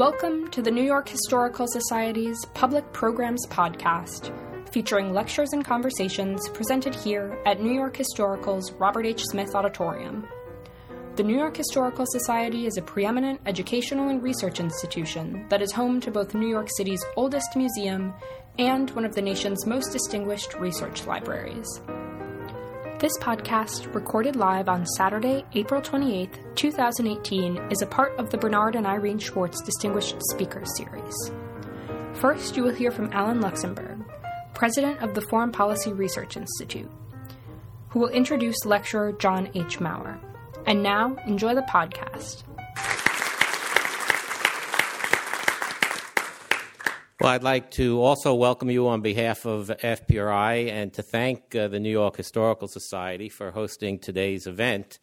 Welcome to the New York Historical Society's Public Programs Podcast, featuring lectures and conversations presented here at New York Historical's Robert H. Smith Auditorium. The New York Historical Society is a preeminent educational and research institution that is home to both New York City's oldest museum and one of the nation's most distinguished research libraries. This podcast, recorded live on Saturday, April 28, 2018, is a part of the Bernard and Irene Schwartz Distinguished Speakers Series. First, you will hear from Alan Luxenberg, president of the Foreign Policy Research Institute, who will introduce lecturer John H. Maurer. And now, enjoy the podcast. Well, I'd like to also welcome you on behalf of FPRI and to thank uh, the New York Historical Society for hosting today's event.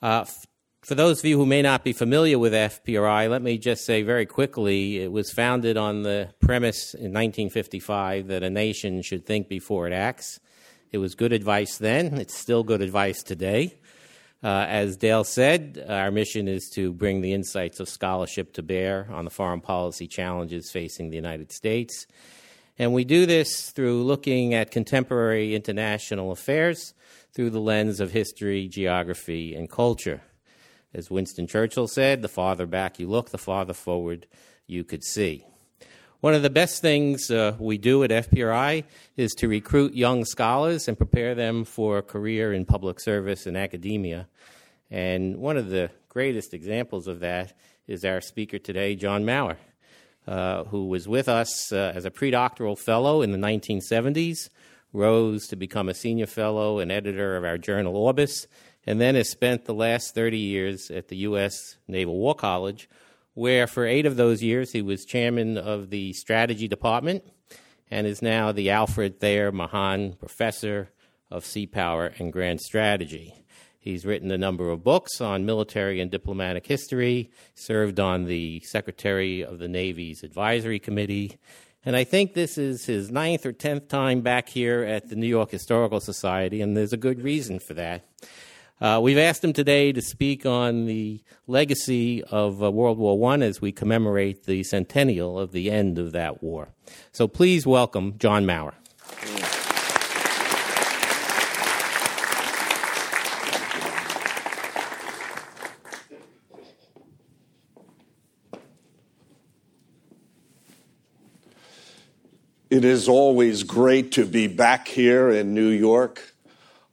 Uh, f- for those of you who may not be familiar with FPRI, let me just say very quickly it was founded on the premise in 1955 that a nation should think before it acts. It was good advice then, it's still good advice today. Uh, as Dale said, our mission is to bring the insights of scholarship to bear on the foreign policy challenges facing the United States. And we do this through looking at contemporary international affairs through the lens of history, geography, and culture. As Winston Churchill said, the farther back you look, the farther forward you could see. One of the best things uh, we do at FPRI is to recruit young scholars and prepare them for a career in public service and academia. And one of the greatest examples of that is our speaker today, John Maurer, uh, who was with us uh, as a predoctoral fellow in the 1970s, rose to become a senior fellow and editor of our journal Orbis, and then has spent the last 30 years at the U.S. Naval War College where for eight of those years he was chairman of the strategy department and is now the Alfred Thayer Mahan Professor of Sea Power and Grand Strategy. He's written a number of books on military and diplomatic history, served on the Secretary of the Navy's Advisory Committee, and I think this is his ninth or tenth time back here at the New York Historical Society, and there's a good reason for that. Uh, we've asked him today to speak on the legacy of uh, World War I as we commemorate the centennial of the end of that war. So please welcome John Maurer. It is always great to be back here in New York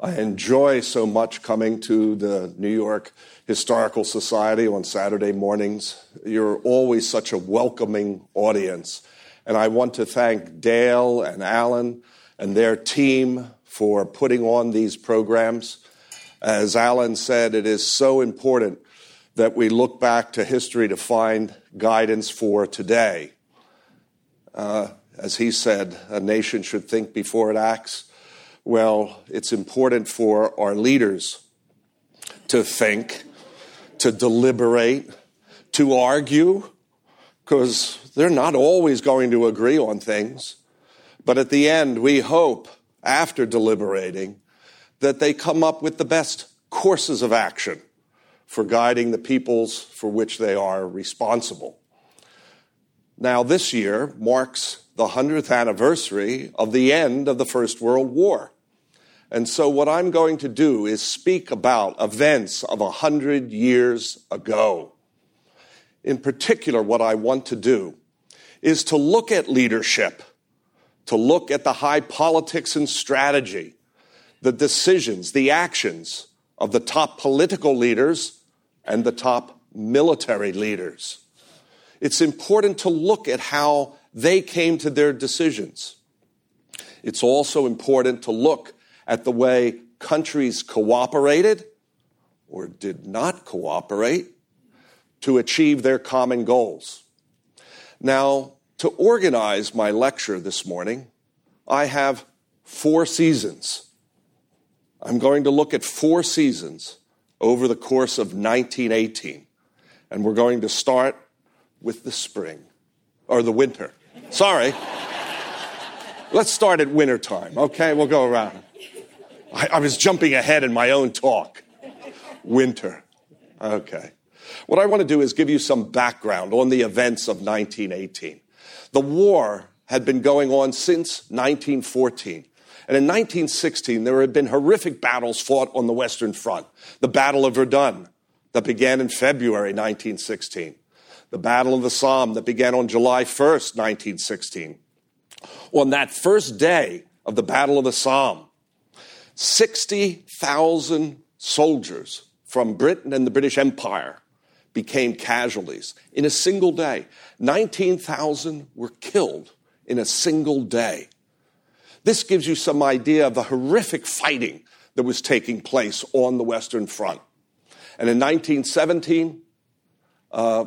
I enjoy so much coming to the New York Historical Society on Saturday mornings. You're always such a welcoming audience. And I want to thank Dale and Alan and their team for putting on these programs. As Alan said, it is so important that we look back to history to find guidance for today. Uh, as he said, a nation should think before it acts. Well, it's important for our leaders to think, to deliberate, to argue, because they're not always going to agree on things. But at the end, we hope, after deliberating, that they come up with the best courses of action for guiding the peoples for which they are responsible. Now, this year marks the 100th anniversary of the end of the First World War. And so, what I'm going to do is speak about events of a 100 years ago. In particular, what I want to do is to look at leadership, to look at the high politics and strategy, the decisions, the actions of the top political leaders and the top military leaders. It's important to look at how they came to their decisions. It's also important to look at the way countries cooperated or did not cooperate to achieve their common goals. Now, to organize my lecture this morning, I have four seasons. I'm going to look at four seasons over the course of 1918. And we're going to start with the spring, or the winter. Sorry. Let's start at winter time, okay? We'll go around. I, I was jumping ahead in my own talk. Winter. Okay. What I want to do is give you some background on the events of 1918. The war had been going on since 1914. And in 1916, there had been horrific battles fought on the Western Front. The Battle of Verdun, that began in February 1916. The Battle of the Somme, that began on July 1st, 1916. On that first day of the Battle of the Somme, 60,000 soldiers from Britain and the British Empire became casualties in a single day. 19,000 were killed in a single day. This gives you some idea of the horrific fighting that was taking place on the Western Front. And in 1917, uh,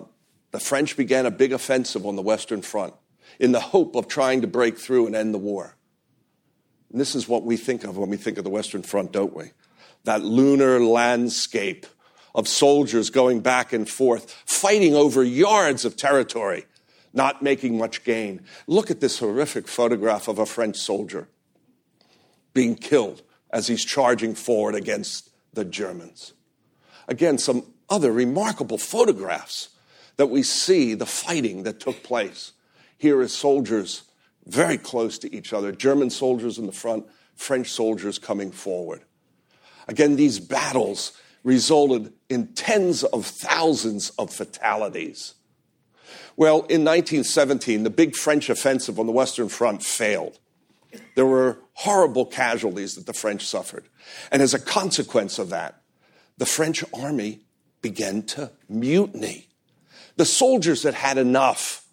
the French began a big offensive on the Western Front in the hope of trying to break through and end the war. And this is what we think of when we think of the Western Front, don't we? That lunar landscape of soldiers going back and forth, fighting over yards of territory, not making much gain. Look at this horrific photograph of a French soldier being killed as he's charging forward against the Germans. Again, some other remarkable photographs that we see the fighting that took place. Here is soldiers very close to each other German soldiers in the front, French soldiers coming forward. Again, these battles resulted in tens of thousands of fatalities. Well, in 1917, the big French offensive on the Western Front failed. There were horrible casualties that the French suffered. And as a consequence of that, the French army began to mutiny. The soldiers had had enough.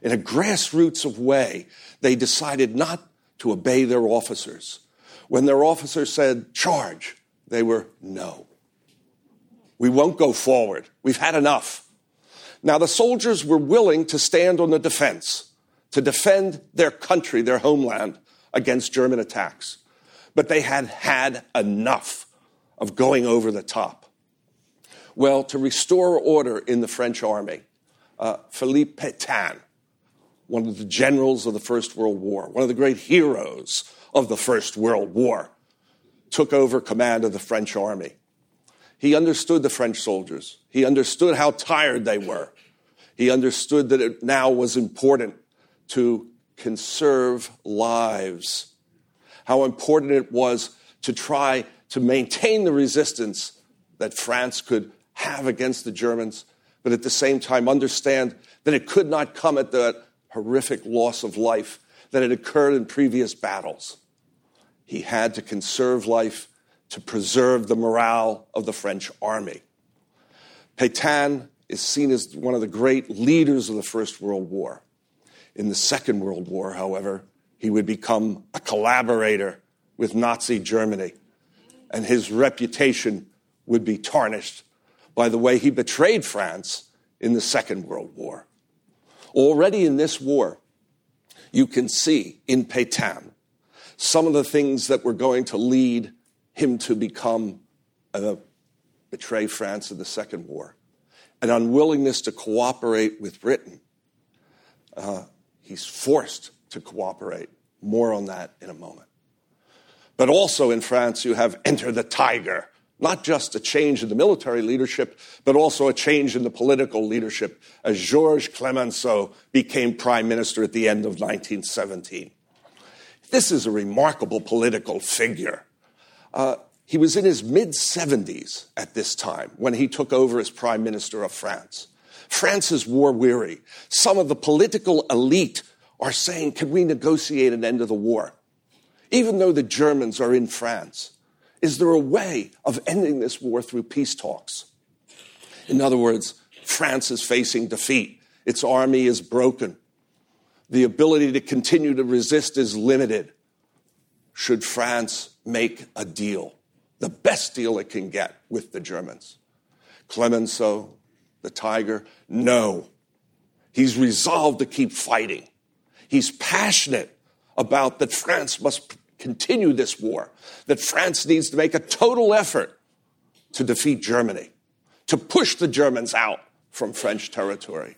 In a grassroots of way, they decided not to obey their officers. When their officers said, charge, they were, no. We won't go forward. We've had enough. Now, the soldiers were willing to stand on the defense, to defend their country, their homeland, against German attacks. But they had had enough of going over the top. Well, to restore order in the French army, uh, Philippe Pétain, one of the generals of the First World War, one of the great heroes of the First World War, took over command of the French army. He understood the French soldiers. He understood how tired they were. He understood that it now was important to conserve lives, how important it was to try to maintain the resistance that France could have against the Germans, but at the same time understand that it could not come at the horrific loss of life that had occurred in previous battles. He had to conserve life to preserve the morale of the French army. Pétain is seen as one of the great leaders of the First World War. In the Second World War, however, he would become a collaborator with Nazi Germany, and his reputation would be tarnished by the way he betrayed France in the Second World War. Already in this war, you can see in Pétain some of the things that were going to lead him to become a betray France in the Second War, an unwillingness to cooperate with Britain. Uh, He's forced to cooperate. More on that in a moment. But also in France, you have Enter the Tiger, not just a change in the military leadership, but also a change in the political leadership as Georges Clemenceau became prime minister at the end of 1917. This is a remarkable political figure. Uh, he was in his mid 70s at this time when he took over as prime minister of France. France is war weary. Some of the political elite are saying, can we negotiate an end of the war? Even though the Germans are in France, is there a way of ending this war through peace talks? In other words, France is facing defeat. Its army is broken. The ability to continue to resist is limited. Should France make a deal, the best deal it can get with the Germans? Clemenceau the tiger? No. He's resolved to keep fighting. He's passionate about that France must continue this war, that France needs to make a total effort to defeat Germany, to push the Germans out from French territory.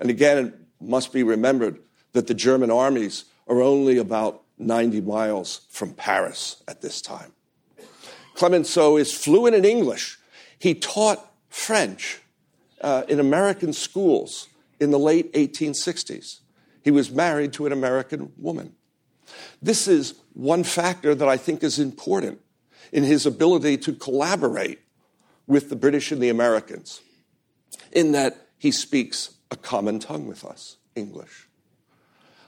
And again, it must be remembered that the German armies are only about 90 miles from Paris at this time. Clemenceau is fluent in English. He taught French uh, in American schools in the late 1860s. He was married to an American woman. This is one factor that I think is important in his ability to collaborate with the British and the Americans, in that he speaks a common tongue with us, English.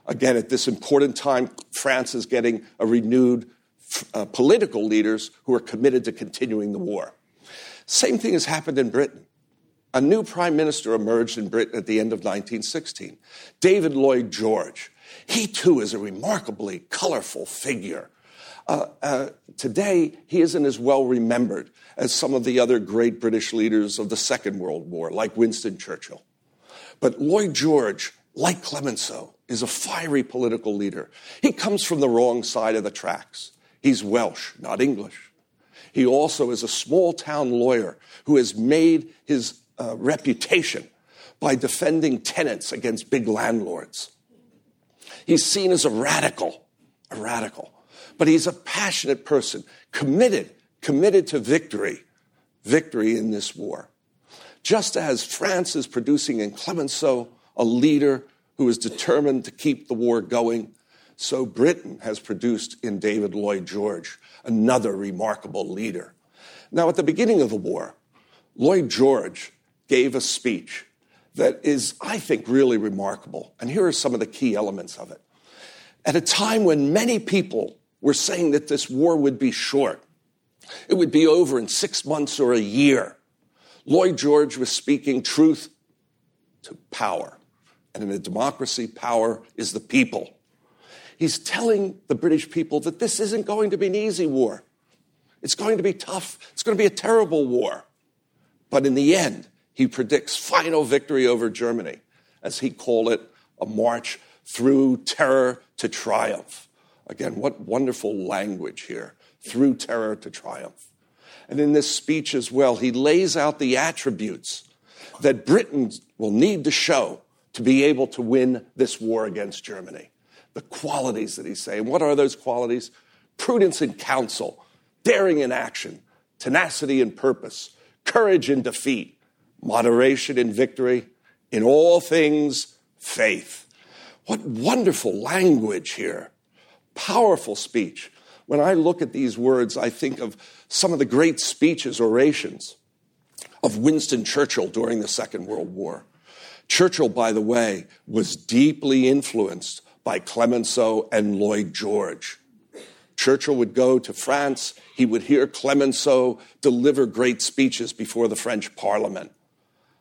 Again, at this important time, France is getting a renewed uh, political leaders who are committed to continuing the war. Same thing has happened in Britain. A new prime minister emerged in Britain at the end of 1916, David Lloyd George. He too is a remarkably colorful figure. Uh, uh, today, he isn't as well remembered as some of the other great British leaders of the Second World War, like Winston Churchill. But Lloyd George, like Clemenceau, is a fiery political leader. He comes from the wrong side of the tracks. He's Welsh, not English. He also is a small town lawyer who has made his uh, reputation by defending tenants against big landlords. He's seen as a radical, a radical, but he's a passionate person, committed, committed to victory, victory in this war. Just as France is producing in Clemenceau a leader who is determined to keep the war going, so Britain has produced in David Lloyd George another remarkable leader. Now, at the beginning of the war, Lloyd George gave a speech that is, I think, really remarkable. And here are some of the key elements of it. At a time when many people were saying that this war would be short, it would be over in six months or a year, Lloyd George was speaking truth to power. And in a democracy, power is the people. He's telling the British people that this isn't going to be an easy war. It's going to be tough. It's going to be a terrible war. But in the end, he predicts final victory over Germany, as he called it, a march through terror to triumph. Again, what wonderful language here through terror to triumph. And in this speech as well, he lays out the attributes that Britain will need to show to be able to win this war against Germany the qualities that he's saying. What are those qualities? Prudence in counsel, daring in action, tenacity in purpose, courage in defeat, moderation in victory, in all things, faith. What wonderful language here. Powerful speech. When I look at these words, I think of some of the great speeches, orations of Winston Churchill during the Second World War. Churchill, by the way, was deeply influenced by Clemenceau and Lloyd George. Churchill would go to France. He would hear Clemenceau deliver great speeches before the French Parliament.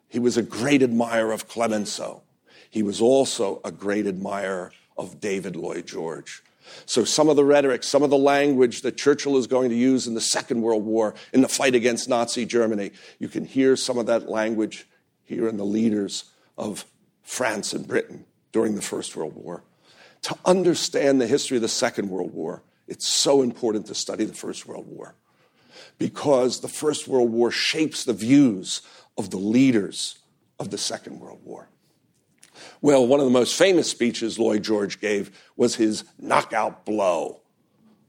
He was a great admirer of Clemenceau. He was also a great admirer of David Lloyd George. So, some of the rhetoric, some of the language that Churchill is going to use in the Second World War in the fight against Nazi Germany, you can hear some of that language here in the leaders of France and Britain during the First World War to understand the history of the Second World War, it's so important to study the First World War because the First World War shapes the views of the leaders of the Second World War. Well, one of the most famous speeches Lloyd George gave was his knockout blow.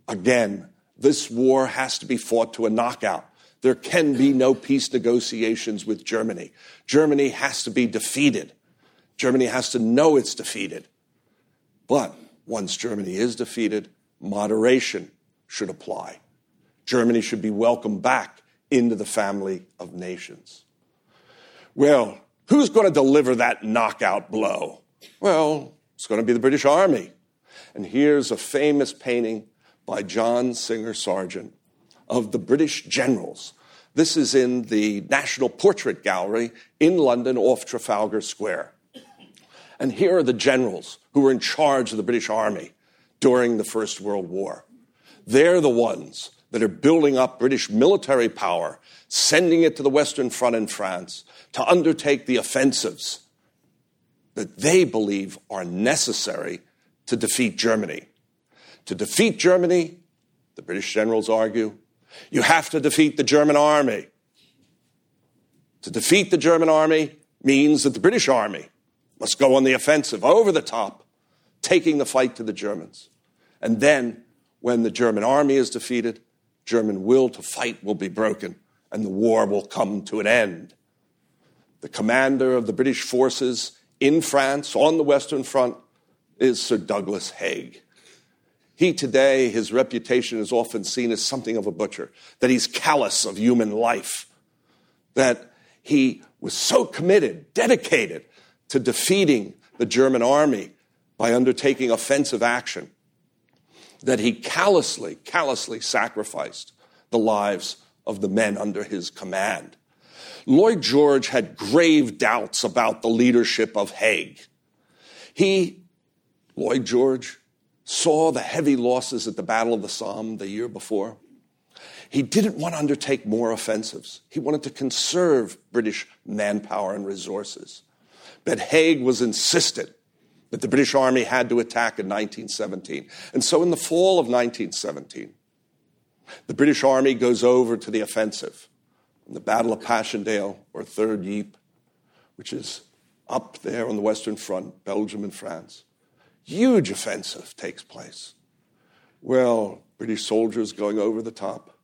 Again, this war has to be fought to a knockout. There can be no peace negotiations with Germany. Germany has to be defeated. Germany has to know it's defeated. But once Germany is defeated, moderation should apply. Germany should be welcomed back into the family of nations. Well, who's going to deliver that knockout blow? Well, it's going to be the British Army. And here's a famous painting by John Singer Sargent of the British generals. This is in the National Portrait Gallery in London off Trafalgar Square. And here are the generals who were in charge of the British Army during the First World War. They're the ones that are building up British military power, sending it to the Western Front in France to undertake the offensives that they believe are necessary to defeat Germany. To defeat Germany, the British generals argue, you have to defeat the German army. To defeat the German army means that the British army must go on the offensive, over the top, taking the fight to the Germans. And then, when the German army is defeated, German will to fight will be broken and the war will come to an end. The commander of the British forces in France on the Western Front is Sir Douglas Haig. He today, his reputation is often seen as something of a butcher, that he's callous of human life, that he was so committed, dedicated to defeating the German army by undertaking offensive action, that he callously, callously sacrificed the lives of the men under his command. Lloyd George had grave doubts about the leadership of Haig. He, Lloyd George, saw the heavy losses at the Battle of the Somme the year before. He didn't want to undertake more offensives. He wanted to conserve British manpower and resources. But Haig was insistent that the British Army had to attack in 1917. And so in the fall of 1917, the British Army goes over to the offensive. In the Battle of Passchendaele, or Third Ypres, which is up there on the Western Front, Belgium and France. Huge offensive takes place. Well, British soldiers going over the top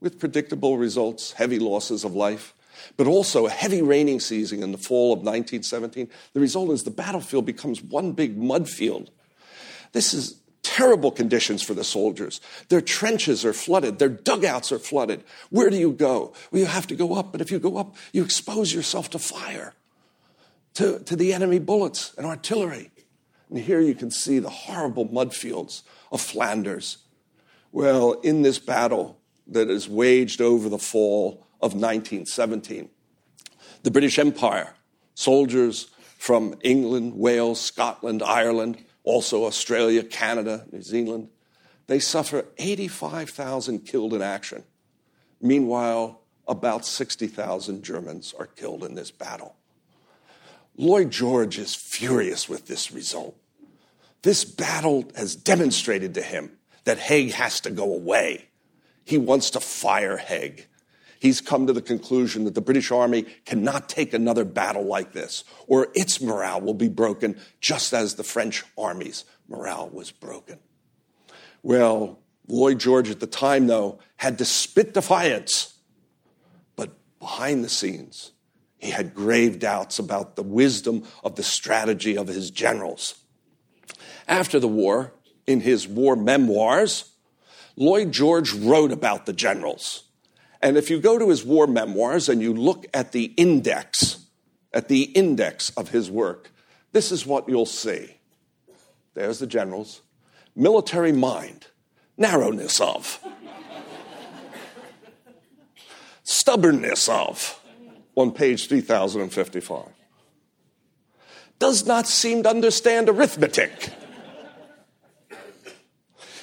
with predictable results, heavy losses of life, but also a heavy raining season in the fall of 1917. The result is the battlefield becomes one big mud field. This is terrible conditions for the soldiers. Their trenches are flooded, their dugouts are flooded. Where do you go? Well, you have to go up, but if you go up, you expose yourself to fire, to, to the enemy bullets and artillery. And here you can see the horrible mud fields of Flanders. Well, in this battle that is waged over the fall of 1917, the British Empire, soldiers from England, Wales, Scotland, Ireland, also Australia, Canada, New Zealand, they suffer 85,000 killed in action. Meanwhile, about 60,000 Germans are killed in this battle. Lloyd George is furious with this result. This battle has demonstrated to him that Haig has to go away. He wants to fire Haig. He's come to the conclusion that the British Army cannot take another battle like this, or its morale will be broken just as the French Army's morale was broken. Well, Lloyd George at the time, though, had to spit defiance. But behind the scenes, he had grave doubts about the wisdom of the strategy of his generals. After the war, in his war memoirs, Lloyd George wrote about the generals. And if you go to his war memoirs and you look at the index, at the index of his work, this is what you'll see. There's the generals. Military mind, narrowness of, stubbornness of, on page 3055. Does not seem to understand arithmetic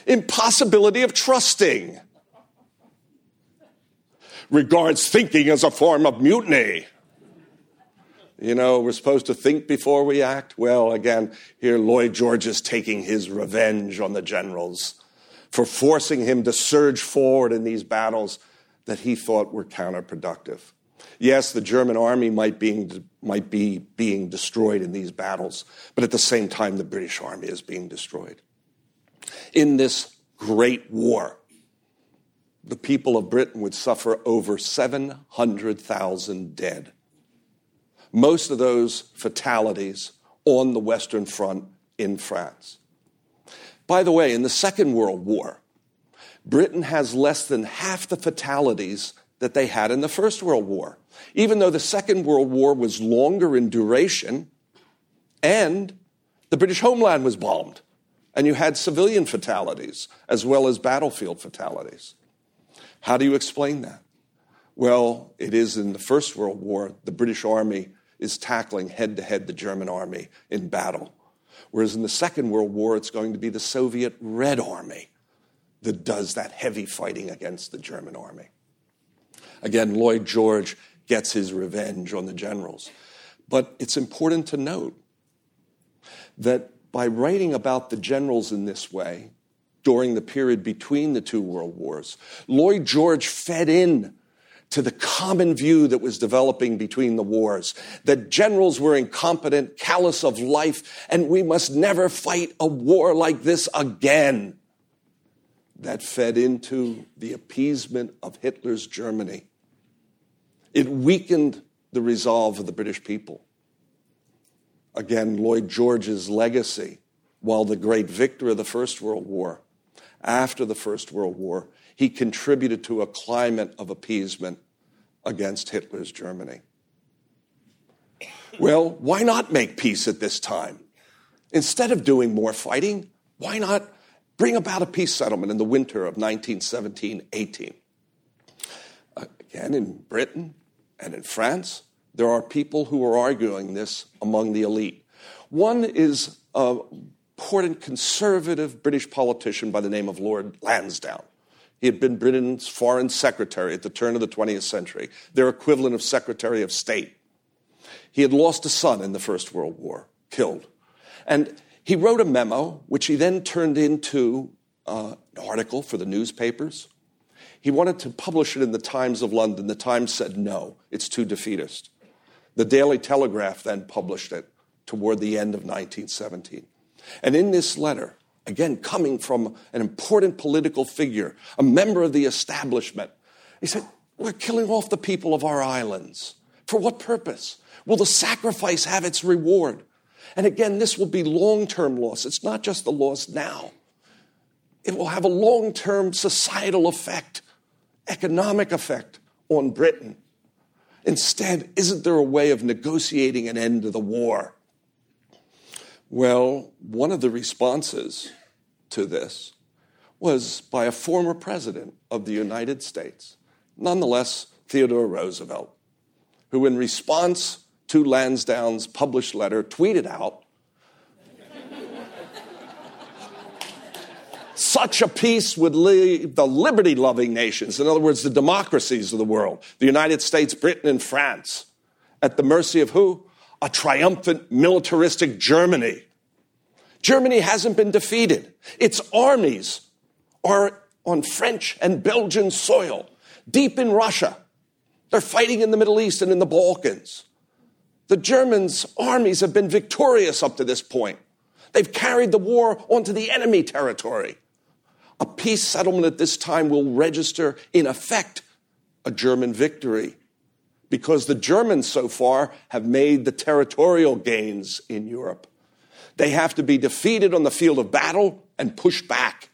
impossibility of trusting, regards thinking as a form of mutiny. You know, we're supposed to think before we act. Well, again, here Lloyd George is taking his revenge on the generals for forcing him to surge forward in these battles that he thought were counterproductive. Yes, the German army might, being, might be being destroyed in these battles, but at the same time, the British army is being destroyed in this great war, the people of Britain would suffer over 700,000 dead. Most of those fatalities on the Western Front in France. By the way, in the Second World War, Britain has less than half the fatalities that they had in the First World War. Even though the Second World War was longer in duration and the British homeland was bombed and you had civilian fatalities as well as battlefield fatalities. How do you explain that? Well, it is in the First World War, the British Army is tackling head to head the German Army in battle. Whereas in the Second World War, it's going to be the Soviet Red Army that does that heavy fighting against the German Army. Again, Lloyd George gets his revenge on the generals. But it's important to note that by writing about the generals in this way during the period between the two world wars, Lloyd George fed in to the common view that was developing between the wars that generals were incompetent, callous of life, and we must never fight a war like this again. That fed into the appeasement of Hitler's Germany. It weakened the resolve of the British people. Again, Lloyd George's legacy, while the great victor of the First World War, after the First World War, he contributed to a climate of appeasement against Hitler's Germany. Well, why not make peace at this time? Instead of doing more fighting, why not bring about a peace settlement in the winter of 1917 18? Again, in Britain and in France, there are people who are arguing this among the elite. One is an important conservative British politician by the name of Lord Lansdowne. He had been Britain's foreign secretary at the turn of the 20th century, their equivalent of Secretary of State. He had lost a son in the First World War, killed. And he wrote a memo, which he then turned into uh, an article for the newspapers. He wanted to publish it in the Times of London. The Times said, no, it's too defeatist. The Daily Telegraph then published it toward the end of 1917. And in this letter, again, coming from an important political figure, a member of the establishment, he said, We're killing off the people of our islands. For what purpose? Will the sacrifice have its reward? And again, this will be long term loss. It's not just the loss now, it will have a long term societal effect, economic effect on Britain. Instead, isn't there a way of negotiating an end to the war? Well, one of the responses to this was by a former president of the United States, nonetheless, Theodore Roosevelt, who, in response to Lansdowne's published letter, tweeted out Such a peace would leave the liberty loving nations, in other words, the democracies of the world, the United States, Britain, and France, at the mercy of who? A triumphant militaristic Germany. Germany hasn't been defeated. Its armies are on French and Belgian soil, deep in Russia. They're fighting in the Middle East and in the Balkans. The Germans' armies have been victorious up to this point. They've carried the war onto the enemy territory. A peace settlement at this time will register, in effect, a German victory because the Germans so far have made the territorial gains in Europe. They have to be defeated on the field of battle and pushed back.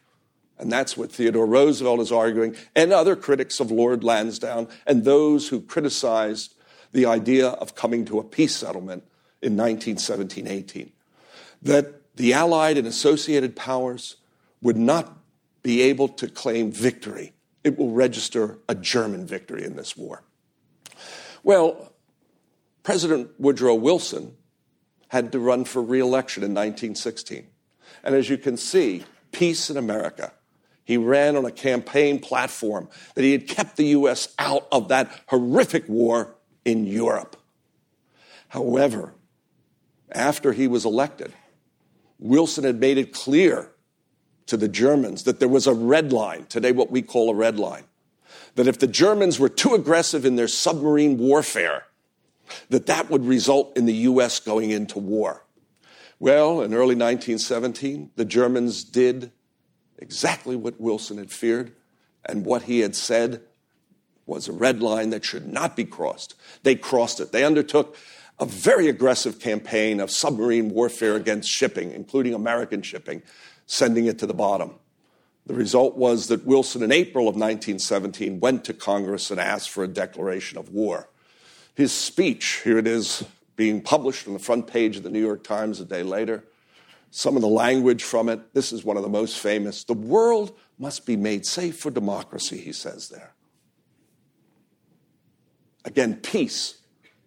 And that's what Theodore Roosevelt is arguing, and other critics of Lord Lansdowne, and those who criticized the idea of coming to a peace settlement in 1917 18. That the Allied and associated powers would not be able to claim victory. It will register a German victory in this war. Well, President Woodrow Wilson had to run for reelection in 1916. And as you can see, peace in America. He ran on a campaign platform that he had kept the U.S. out of that horrific war in Europe. However, after he was elected, Wilson had made it clear to the Germans that there was a red line, today, what we call a red line. That if the Germans were too aggressive in their submarine warfare, that that would result in the U.S. going into war. Well, in early 1917, the Germans did exactly what Wilson had feared, and what he had said was a red line that should not be crossed. They crossed it. They undertook a very aggressive campaign of submarine warfare against shipping, including American shipping, sending it to the bottom. The result was that Wilson, in April of 1917, went to Congress and asked for a declaration of war. His speech, here it is being published on the front page of the New York Times a day later. Some of the language from it, this is one of the most famous. The world must be made safe for democracy, he says there. Again, peace,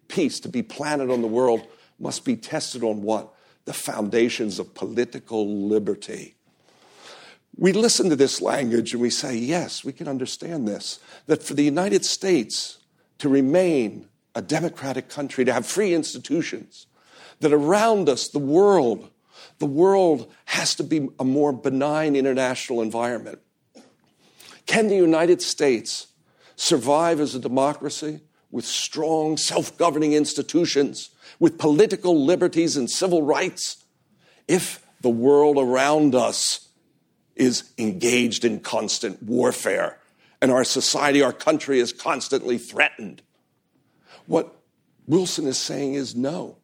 peace to be planted on the world must be tested on what? The foundations of political liberty. We listen to this language and we say, yes, we can understand this. That for the United States to remain a democratic country, to have free institutions, that around us, the world, the world has to be a more benign international environment. Can the United States survive as a democracy with strong self governing institutions, with political liberties and civil rights, if the world around us is engaged in constant warfare and our society, our country is constantly threatened? What Wilson is saying is no.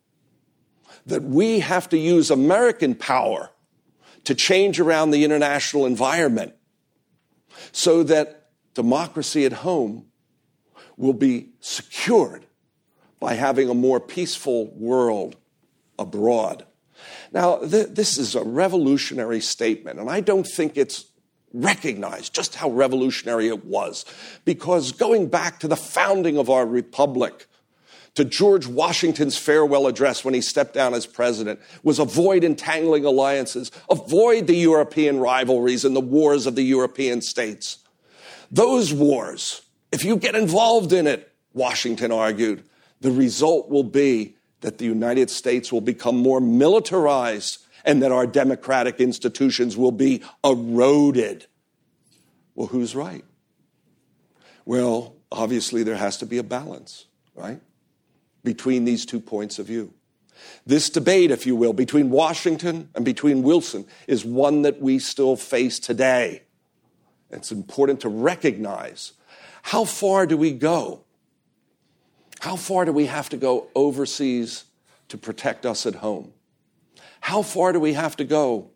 That we have to use American power to change around the international environment so that democracy at home will be secured by having a more peaceful world abroad. Now, th- this is a revolutionary statement, and I don't think it's recognized just how revolutionary it was. Because going back to the founding of our republic, to George Washington's farewell address when he stepped down as president was avoid entangling alliances, avoid the European rivalries and the wars of the European states. Those wars, if you get involved in it, Washington argued, the result will be that the United States will become more militarized and that our democratic institutions will be eroded. Well, who's right? Well, obviously, there has to be a balance, right? Between these two points of view. This debate, if you will, between Washington and between Wilson is one that we still face today. It's important to recognize how far do we go how far do we have to go overseas to protect us at home? How far do we have to go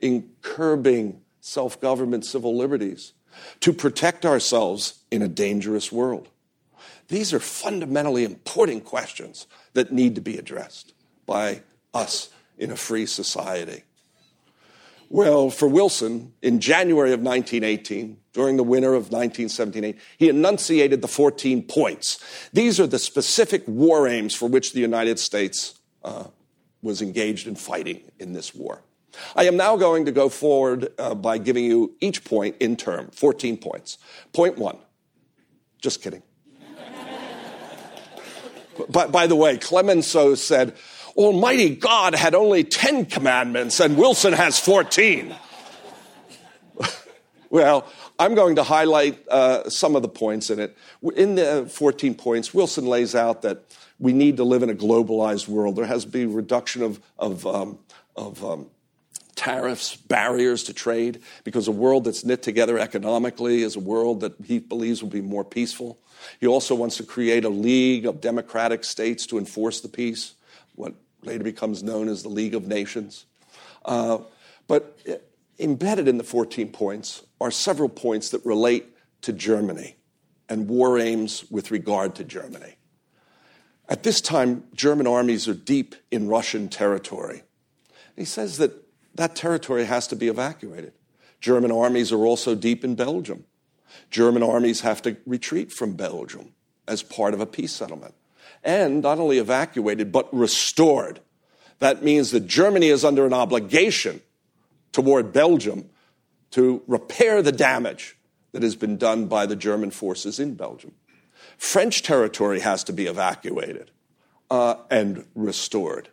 in curbing self government civil liberties to protect ourselves in a dangerous world? These are fundamentally important questions that need to be addressed by us in a free society. Well, for Wilson, in January of 1918, during the winter of 1917, he enunciated the 14 points. These are the specific war aims for which the United States uh, was engaged in fighting in this war. I am now going to go forward uh, by giving you each point in turn 14 points. Point one, just kidding. by, by the way, Clemenceau said, Almighty God had only 10 commandments and Wilson has 14. well, I'm going to highlight uh, some of the points in it. In the 14 points, Wilson lays out that we need to live in a globalized world. There has to be reduction of, of, um, of um, tariffs, barriers to trade, because a world that's knit together economically is a world that he believes will be more peaceful. He also wants to create a league of democratic states to enforce the peace, what later becomes known as the League of Nations. Uh, but embedded in the 14 points are several points that relate to Germany and war aims with regard to Germany. At this time, German armies are deep in Russian territory. He says that that territory has to be evacuated. German armies are also deep in Belgium. German armies have to retreat from Belgium as part of a peace settlement and not only evacuated, but restored. That means that Germany is under an obligation toward Belgium to repair the damage that has been done by the German forces in Belgium. French territory has to be evacuated uh, and restored.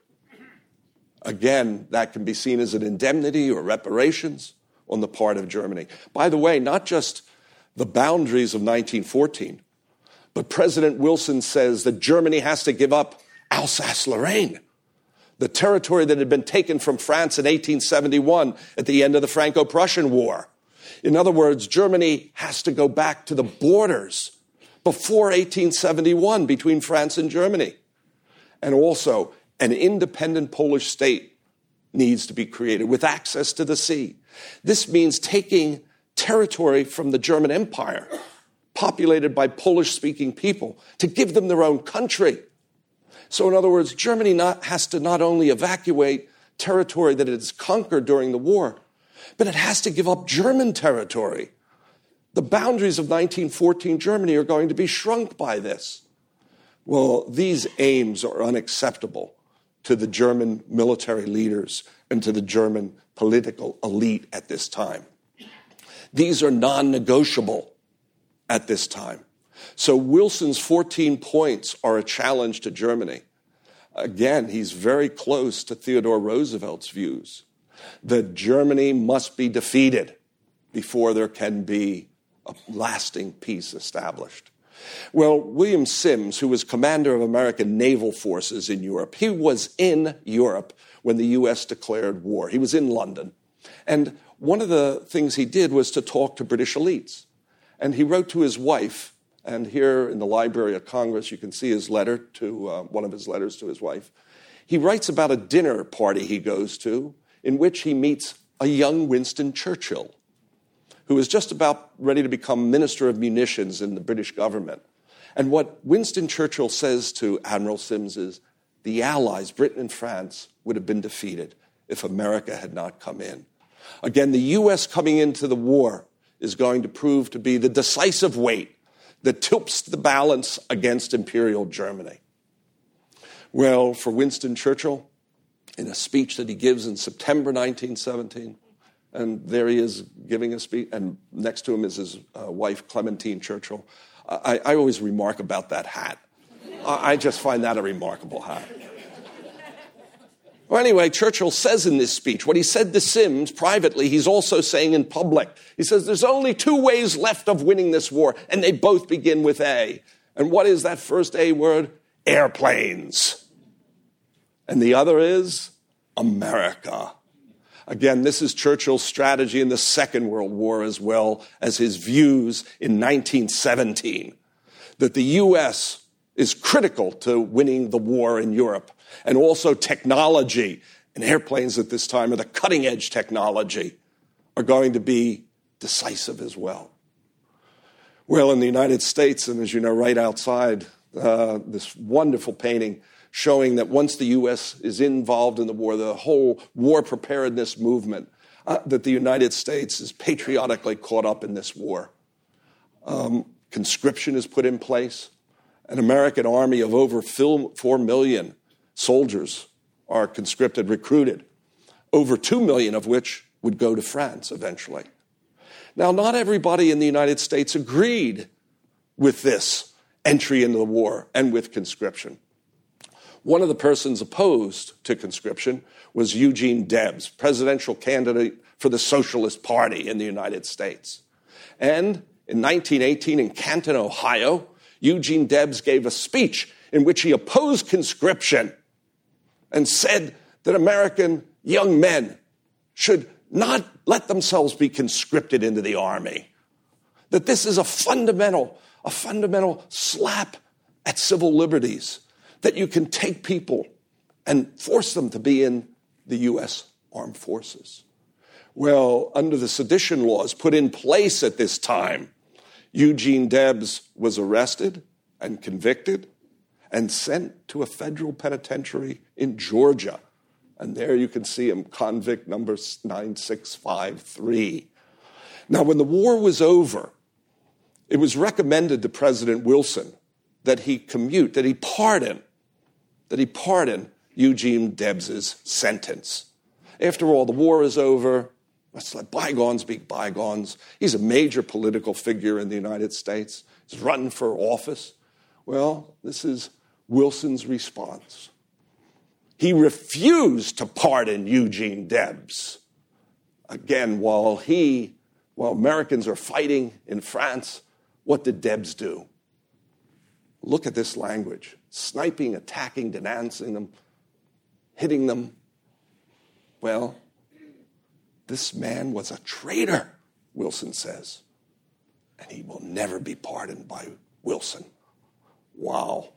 Again, that can be seen as an indemnity or reparations on the part of Germany. By the way, not just the boundaries of 1914, but President Wilson says that Germany has to give up Alsace Lorraine, the territory that had been taken from France in 1871 at the end of the Franco Prussian War. In other words, Germany has to go back to the borders before 1871 between France and Germany. And also, an independent Polish state needs to be created with access to the sea. This means taking territory from the German Empire populated by Polish speaking people, to give them their own country. So, in other words, Germany not, has to not only evacuate territory that it has conquered during the war, but it has to give up German territory. The boundaries of 1914 Germany are going to be shrunk by this. Well, these aims are unacceptable to the German military leaders and to the German political elite at this time. These are non negotiable at this time. So Wilson's 14 points are a challenge to Germany. Again, he's very close to Theodore Roosevelt's views that Germany must be defeated before there can be a lasting peace established. Well, William Sims, who was commander of American naval forces in Europe, he was in Europe when the U.S. declared war. He was in London. And one of the things he did was to talk to British elites. And he wrote to his wife, And here in the Library of Congress, you can see his letter to uh, one of his letters to his wife. He writes about a dinner party he goes to in which he meets a young Winston Churchill, who is just about ready to become Minister of Munitions in the British government. And what Winston Churchill says to Admiral Sims is the Allies, Britain and France, would have been defeated if America had not come in. Again, the U.S. coming into the war is going to prove to be the decisive weight that tilts the balance against Imperial Germany. Well, for Winston Churchill, in a speech that he gives in September 1917, and there he is giving a speech, and next to him is his uh, wife, Clementine Churchill. I, I, always remark about that hat. I, I just find that a remarkable hat. Well, anyway, Churchill says in this speech what he said to Sims privately, he's also saying in public. He says, There's only two ways left of winning this war, and they both begin with A. And what is that first A word? Airplanes. And the other is America. Again, this is Churchill's strategy in the Second World War as well as his views in 1917 that the U.S. is critical to winning the war in Europe and also technology. And airplanes at this time are the cutting edge technology, are going to be decisive as well. Well, in the United States, and as you know, right outside, uh, this wonderful painting showing that once the U.S. is involved in the war, the whole war preparedness movement, uh, that the United States is patriotically caught up in this war. Um, conscription is put in place. An American army of over 4 million soldiers are conscripted, recruited, over 2 million of which would go to France eventually. Now, not everybody in the United States agreed with this entry into the war and with conscription. One of the persons opposed to conscription was Eugene Debs, presidential candidate for the Socialist Party in the United States. And in 1918 in Canton, Ohio, Eugene Debs gave a speech in which he opposed conscription and said that American young men should not let themselves be conscripted into the army. That this is a fundamental, a fundamental slap at civil liberties. That you can take people and force them to be in the U.S. armed forces. Well, under the sedition laws put in place at this time, Eugene Debs was arrested and convicted and sent to a federal penitentiary in Georgia. And there you can see him, convict number 9653. Now, when the war was over, it was recommended to President Wilson that he commute, that he pardon, that he pardon Eugene Debs's sentence. After all, the war is over. Let's let bygones be bygones. He's a major political figure in the United States. He's running for office. Well, this is Wilson's response. He refused to pardon Eugene Debs. Again, while he, while Americans are fighting in France, what did Debs do? Look at this language sniping, attacking, denouncing them, hitting them. Well, this man was a traitor, Wilson says, and he will never be pardoned by Wilson. Wow.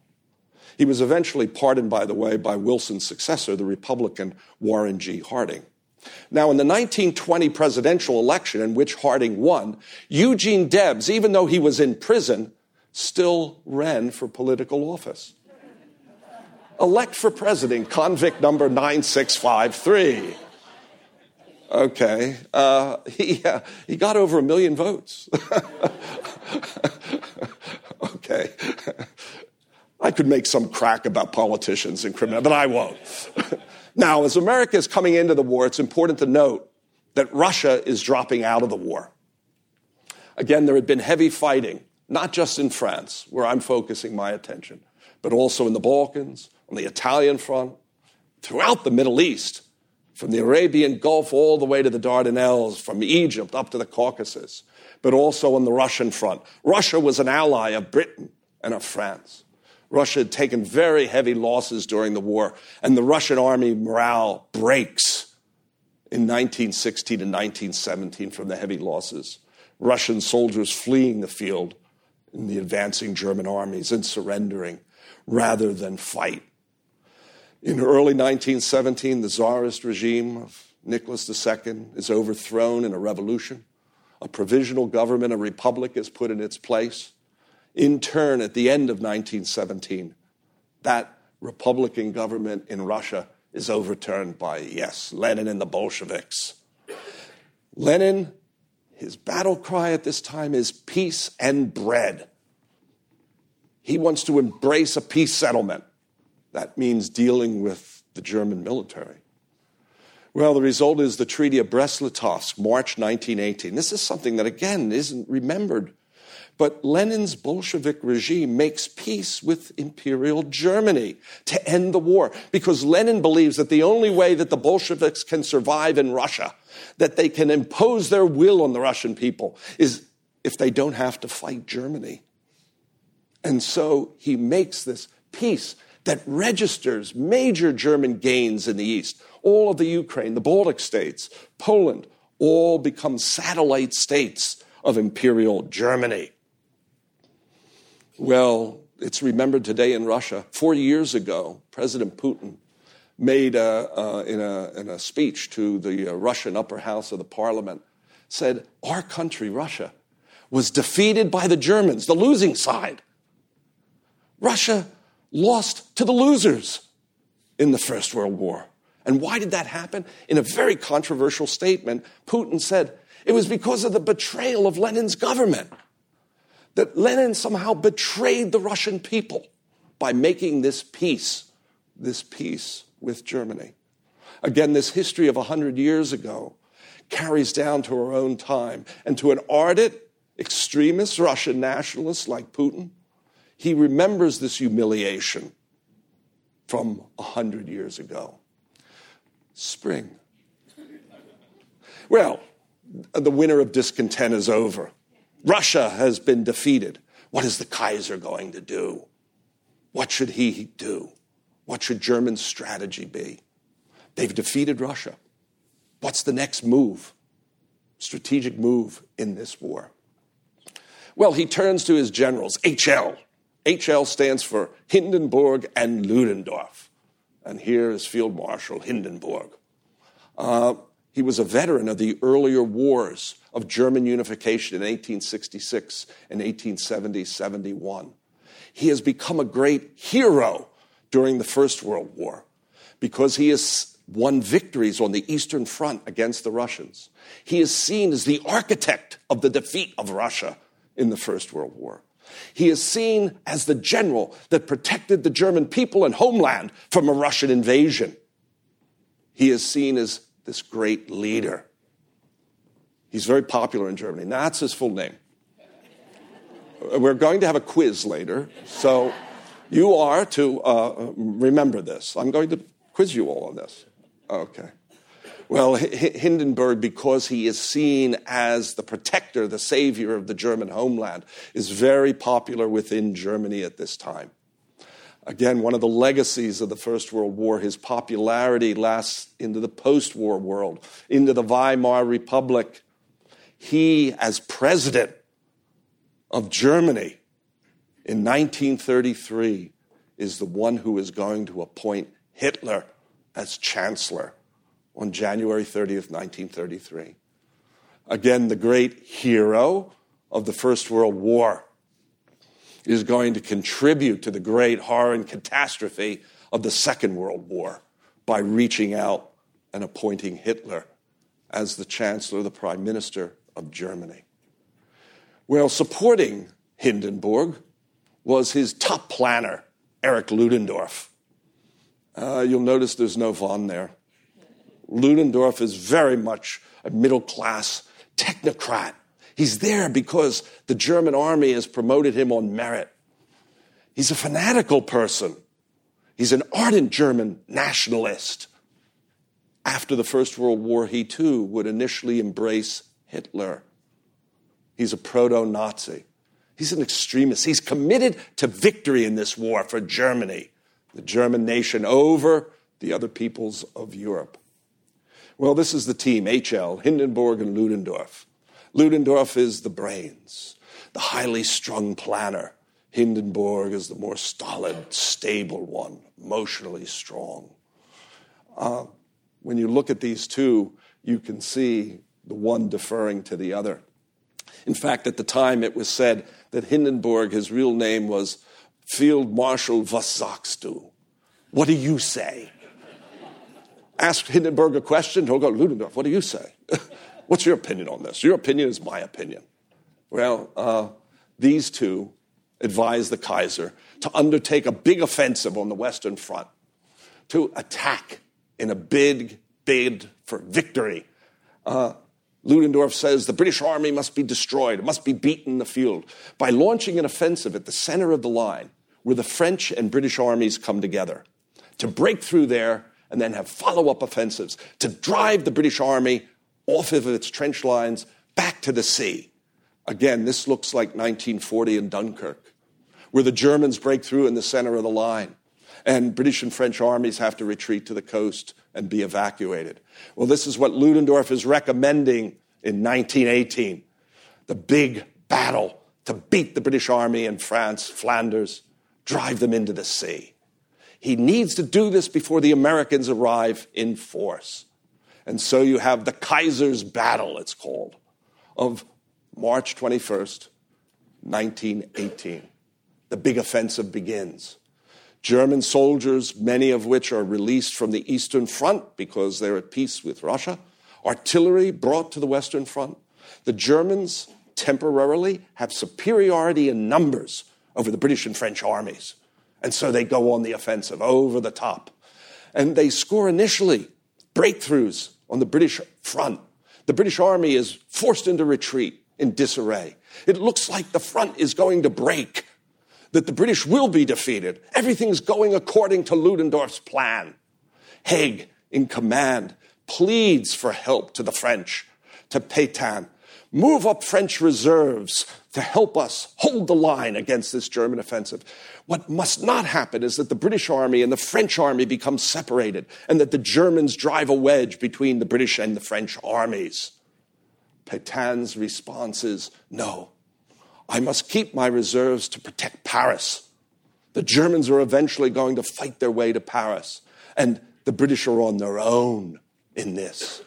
He was eventually pardoned, by the way, by Wilson's successor, the Republican Warren G. Harding. Now, in the 1920 presidential election in which Harding won, Eugene Debs, even though he was in prison, still ran for political office. Elect for president, convict number 9653. Okay, uh, he, uh, he got over a million votes. okay. I could make some crack about politicians and criminals, but I won't. now, as America is coming into the war, it's important to note that Russia is dropping out of the war. Again, there had been heavy fighting, not just in France, where I'm focusing my attention, but also in the Balkans, on the Italian front, throughout the Middle East, from the Arabian Gulf all the way to the Dardanelles, from Egypt up to the Caucasus, but also on the Russian front. Russia was an ally of Britain and of France. Russia had taken very heavy losses during the war, and the Russian army morale breaks in 1916 and 1917 from the heavy losses. Russian soldiers fleeing the field in the advancing German armies and surrendering rather than fight. In early 1917, the Tsarist regime of Nicholas II is overthrown in a revolution. A provisional government, a republic, is put in its place. In turn, at the end of 1917, that Republican government in Russia is overturned by, yes, Lenin and the Bolsheviks. Lenin, his battle cry at this time is peace and bread. He wants to embrace a peace settlement. That means dealing with the German military. Well, the result is the Treaty of Brest-Litovsk, March 1918. This is something that, again, isn't remembered but Lenin's Bolshevik regime makes peace with Imperial Germany to end the war because Lenin believes that the only way that the Bolsheviks can survive in Russia, that they can impose their will on the Russian people, is if they don't have to fight Germany. And so he makes this peace that registers major German gains in the East. All of the Ukraine, the Baltic states, Poland, all become satellite states of Imperial Germany. Well, it's remembered today in Russia. Four years ago, President Putin made a, uh, in, a, in, a, speech to the uh, Russian upper house of the parliament, said, Our country, Russia, was defeated by the Germans, the losing side. Russia lost to the losers in the First World War. And why did that happen? In a very controversial statement, Putin said it was because of the betrayal of Lenin's government that Lenin somehow betrayed the Russian people by making this peace, this peace with Germany. Again, this history of 100 years ago carries down to our own time. And to an ardent, extremist Russian nationalist like Putin, he remembers this humiliation from 100 years ago. Spring. Well, the winter of discontent is over. Russia has been defeated. What is the Kaiser going to do? What should he do? What should German strategy be? They've defeated Russia. What's the next move? Strategic move in this war. Well, he turns to his generals, HL. HL stands for Hindenburg and Ludendorff. And here is Field Marshal Hindenburg. Uh, he was a veteran of the earlier wars of German unification in 1866 and 1870 71. He has become a great hero during the First World War because he has won victories on the Eastern Front against the Russians. He is seen as the architect of the defeat of Russia in the First World War. He is seen as the general that protected the German people and homeland from a Russian invasion. He is seen as this great leader. He's very popular in Germany. That's his full name. We're going to have a quiz later, so you are to uh, remember this. I'm going to quiz you all on this. Okay. Well, H- Hindenburg, because he is seen as the protector, the savior of the German homeland, is very popular within Germany at this time. Again, one of the legacies of the First World War, his popularity lasts into the post war world, into the Weimar Republic. He, as president of Germany in 1933, is the one who is going to appoint Hitler as chancellor on January 30th, 1933. Again, the great hero of the First World War is going to contribute to the great horror and catastrophe of the Second World War by reaching out and appointing Hitler as the Chancellor, the Prime Minister of Germany. Well, supporting Hindenburg was his top planner, Erich Ludendorff. Uh, you'll notice there's no von there. Ludendorff is very much a middle class technocrat He's there because the German army has promoted him on merit. He's a fanatical person. He's an ardent German nationalist. After the First World War, he too would initially embrace Hitler. He's a proto Nazi. He's an extremist. He's committed to victory in this war for Germany, the German nation over the other peoples of Europe. Well, this is the team HL, Hindenburg and Ludendorff. Ludendorff is the brains. the highly strung planner. Hindenburg is the more stolid, stable one, emotionally strong. Uh, when you look at these two, you can see the one deferring to the other. In fact, at the time it was said that Hindenburg, his real name was Field Marshal Was sagst du? What do you say? Ask Hindenburg a question, he'll go, Ludendorff, what do you say? What's your opinion on this? Your opinion is my opinion. Well, uh, these two advised the Kaiser to undertake a big offensive on the Western Front, to attack in a big bid for victory. Uh, Ludendorff says the British army must be destroyed, it must be beaten in the field by launching an offensive at the center of the line where the French and British armies come together to break through there and then have follow up offensives to drive the British army off of its trench lines back to the sea. Again, this looks like 1940 in Dunkirk, where the Germans break through in the center of the line, and British and French armies have to retreat to the coast and be evacuated. Well, this is what Ludendorff is recommending in 1918 the big battle to beat the British army in France, Flanders, drive them into the sea. He needs to do this before the Americans arrive in force. And so you have the Kaiser's Battle, it's called, of March 21st, 1918. The big offensive begins. German soldiers, many of which are released from the Eastern Front because they're at peace with Russia, artillery brought to the Western Front. The Germans temporarily have superiority in numbers over the British and French armies. And so they go on the offensive over the top. And they score initially breakthroughs on the British front. The British army is forced into retreat in disarray. It looks like the front is going to break, that the British will be defeated. Everything's going according to Ludendorff's plan. Haig, in command, pleads for help to the French, to Pétain. Move up French reserves to help us hold the line against this German offensive. What must not happen is that the British army and the French army become separated and that the Germans drive a wedge between the British and the French armies. Petain's response is no, I must keep my reserves to protect Paris. The Germans are eventually going to fight their way to Paris, and the British are on their own in this.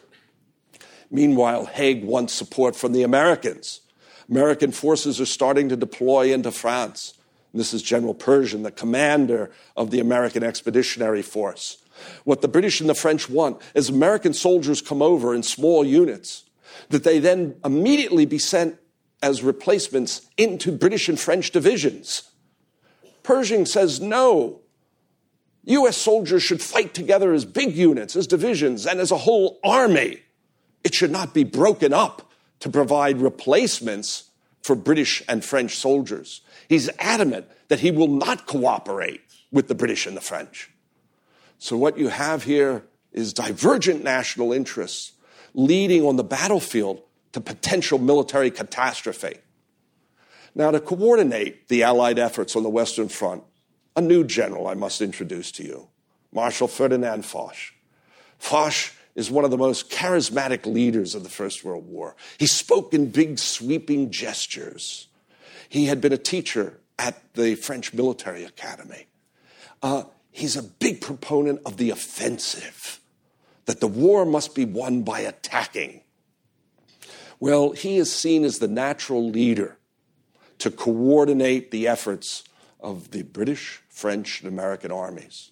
Meanwhile, Haig wants support from the Americans. American forces are starting to deploy into France. This is General Pershing, the commander of the American Expeditionary Force. What the British and the French want is American soldiers come over in small units, that they then immediately be sent as replacements into British and French divisions. Pershing says no. U.S. soldiers should fight together as big units, as divisions, and as a whole army. It should not be broken up to provide replacements for British and French soldiers. He's adamant that he will not cooperate with the British and the French. So, what you have here is divergent national interests leading on the battlefield to potential military catastrophe. Now, to coordinate the Allied efforts on the Western Front, a new general I must introduce to you Marshal Ferdinand Foch. Foch is one of the most charismatic leaders of the First World War. He spoke in big, sweeping gestures. He had been a teacher at the French Military Academy. Uh, he's a big proponent of the offensive, that the war must be won by attacking. Well, he is seen as the natural leader to coordinate the efforts of the British, French, and American armies.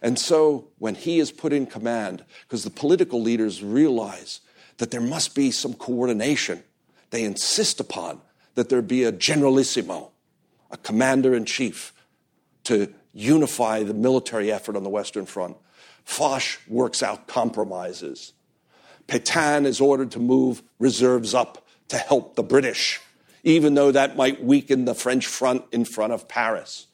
And so when he is put in command, because the political leaders realize that there must be some coordination, they insist upon that there be a generalissimo, a commander in chief, to unify the military effort on the Western Front. Foch works out compromises. Pétain is ordered to move reserves up to help the British, even though that might weaken the French front in front of Paris.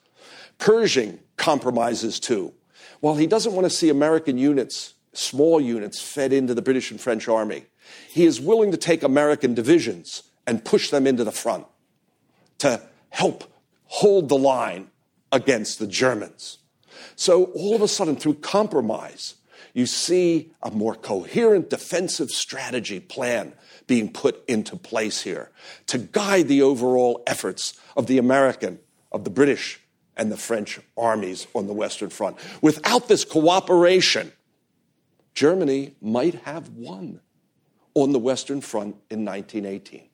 Pershing compromises too. While he doesn't want to see American units, small units, fed into the British and French army, he is willing to take American divisions and push them into the front to help hold the line against the Germans. So all of a sudden, through compromise, you see a more coherent defensive strategy plan being put into place here to guide the overall efforts of the American, of the British, and the French armies on the Western Front. Without this cooperation, Germany might have won on the Western Front in 1918.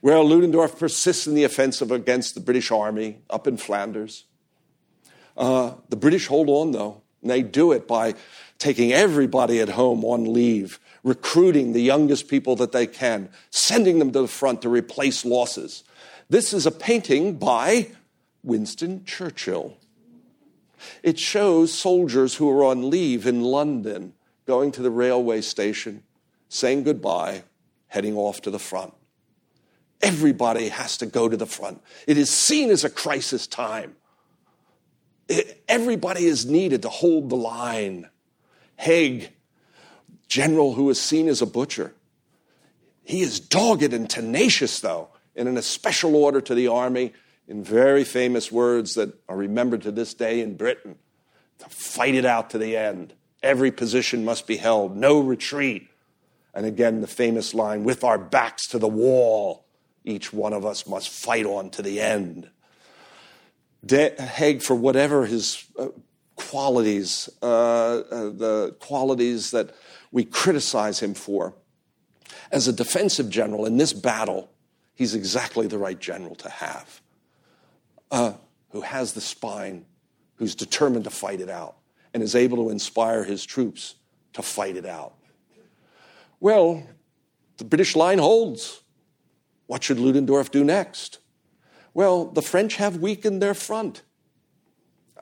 Where Ludendorff persists in the offensive against the British Army up in Flanders. Uh, the British hold on, though, and they do it by taking everybody at home on leave, recruiting the youngest people that they can, sending them to the front to replace losses. This is a painting by Winston Churchill. It shows soldiers who are on leave in London going to the railway station, saying goodbye, heading off to the front. Everybody has to go to the front. It is seen as a crisis time. It, everybody is needed to hold the line. Haig, general who is seen as a butcher, he is dogged and tenacious, though, and in a special order to the army, in very famous words that are remembered to this day in Britain to fight it out to the end. Every position must be held, no retreat. And again, the famous line with our backs to the wall, each one of us must fight on to the end. De- Haig, for whatever his uh, qualities, uh, uh, the qualities that we criticize him for, as a defensive general in this battle, he's exactly the right general to have uh, who has the spine, who's determined to fight it out, and is able to inspire his troops to fight it out. Well, the British line holds. What should Ludendorff do next? Well, the French have weakened their front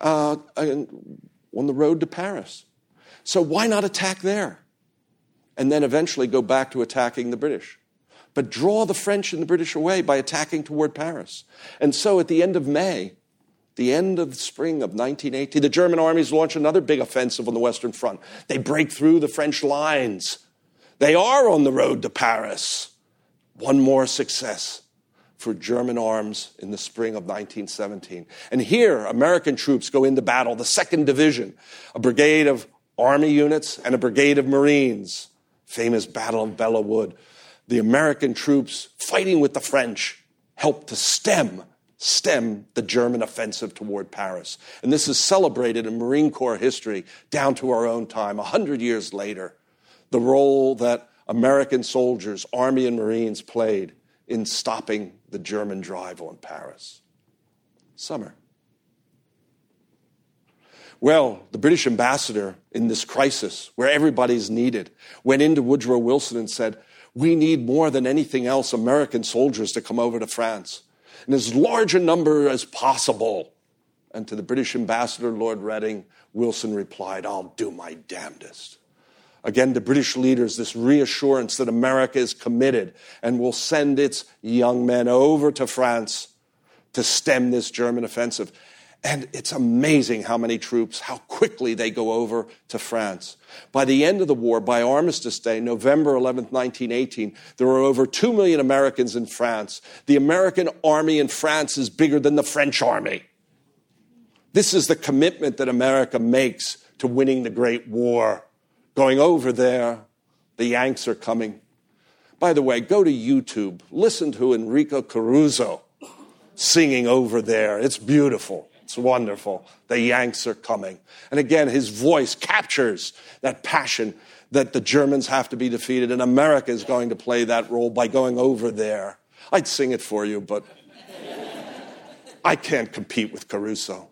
uh, on the road to Paris. So why not attack there? And then eventually go back to attacking the British but draw the French and the British away by attacking toward Paris. And so at the end of May, the end of the spring of 1918, the German armies launch another big offensive on the Western Front. They break through the French lines. They are on the road to Paris. One more success for German arms in the spring of 1917. And here, American troops go into battle, the 2nd Division, a brigade of army units and a brigade of Marines. Famous Battle of Belleau Wood the American troops fighting with the French helped to stem stem the German offensive toward Paris. And this is celebrated in Marine Corps history down to our own time, 100 years later. The role that American soldiers, Army and Marines played in stopping the German drive on Paris. Summer. Well, the British ambassador in this crisis, where everybody's needed, went into Woodrow Wilson and said, we need more than anything else American soldiers to come over to France in as large a number as possible. And to the British ambassador, Lord Reading, Wilson replied, I'll do my damnedest. Again, to British leaders, this reassurance that America is committed and will send its young men over to France to stem this German offensive. And it's amazing how many troops, how quickly they go over to France. By the end of the war, by Armistice Day, November 11, 1918, there were over 2 million Americans in France. The American army in France is bigger than the French army. This is the commitment that America makes to winning the Great War. Going over there, the Yanks are coming. By the way, go to YouTube, listen to Enrico Caruso singing over there. It's beautiful. It's wonderful. The Yanks are coming. And again, his voice captures that passion that the Germans have to be defeated, and America is going to play that role by going over there. I'd sing it for you, but I can't compete with Caruso.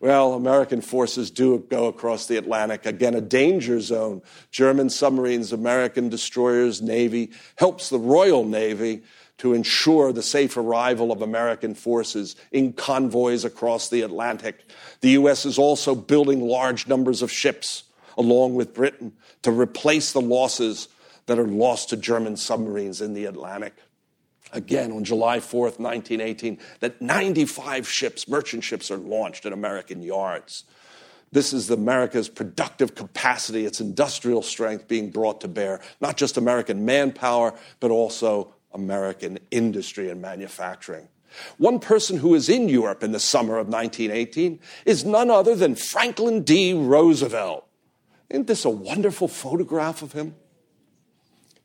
Well, American forces do go across the Atlantic. Again, a danger zone. German submarines, American destroyers, Navy helps the Royal Navy to ensure the safe arrival of American forces in convoys across the Atlantic. The U.S. is also building large numbers of ships along with Britain to replace the losses that are lost to German submarines in the Atlantic. Again, on July 4th, 1918, that 95 ships, merchant ships, are launched at American yards. This is America's productive capacity, its industrial strength being brought to bear, not just American manpower, but also American industry and manufacturing. One person who was in Europe in the summer of 1918 is none other than Franklin D. Roosevelt. Isn't this a wonderful photograph of him?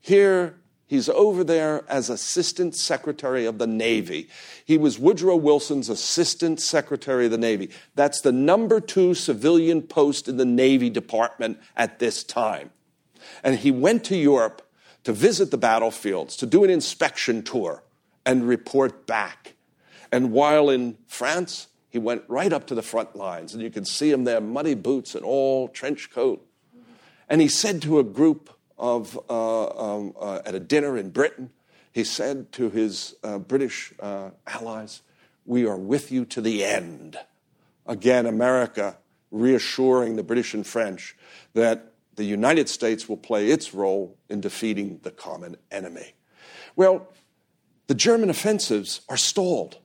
Here, he's over there as Assistant Secretary of the Navy. He was Woodrow Wilson's Assistant Secretary of the Navy. That's the number two civilian post in the Navy Department at this time. And he went to Europe to visit the battlefields, to do an inspection tour, and report back. And while in France, he went right up to the front lines, and you can see him there, muddy boots and all trench coat. And he said to a group of, uh, um, uh, at a dinner in Britain, he said to his uh, British uh, allies, We are with you to the end. Again, America reassuring the British and French that the United States will play its role in defeating the common enemy. Well, the German offensives are stalled.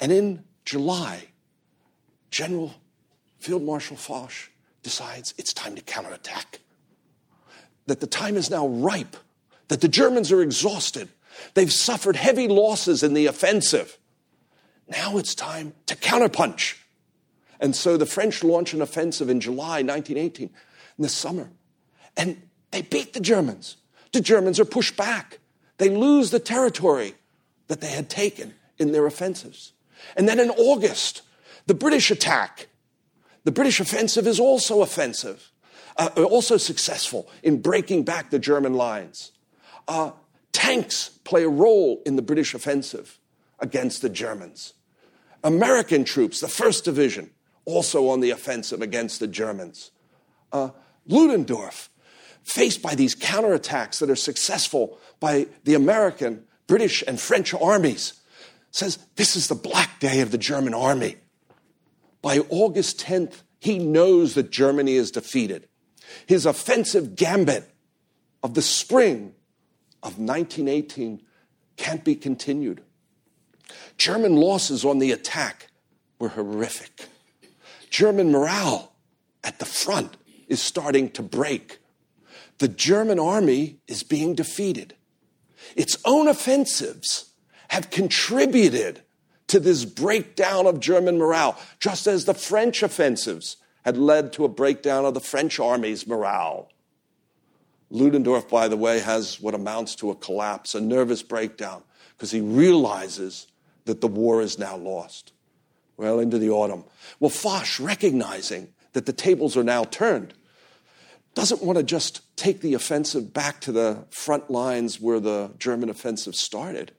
And in July, General Field Marshal Foch decides it's time to counterattack. That the time is now ripe, that the Germans are exhausted. They've suffered heavy losses in the offensive. Now it's time to counterpunch. And so the French launch an offensive in July 1918, in the summer, and they beat the Germans. The Germans are pushed back. They lose the territory that they had taken in their offensives. And then in August, the British attack. The British offensive is also offensive, uh, also successful in breaking back the German lines. Uh, tanks play a role in the British offensive against the Germans. American troops, the 1st Division, also on the offensive against the Germans. Uh, Ludendorff, faced by these counterattacks that are successful by the American, British, and French armies, says, This is the black day of the German army. By August 10th, he knows that Germany is defeated. His offensive gambit of the spring of 1918 can't be continued. German losses on the attack were horrific. German morale at the front is starting to break. The German army is being defeated. Its own offensives have contributed to this breakdown of German morale, just as the French offensives had led to a breakdown of the French army's morale. Ludendorff, by the way, has what amounts to a collapse, a nervous breakdown, because he realizes that the war is now lost. Well, into the autumn. Well, Foch, recognizing that the tables are now turned, doesn't want to just take the offensive back to the front lines where the German offensive started,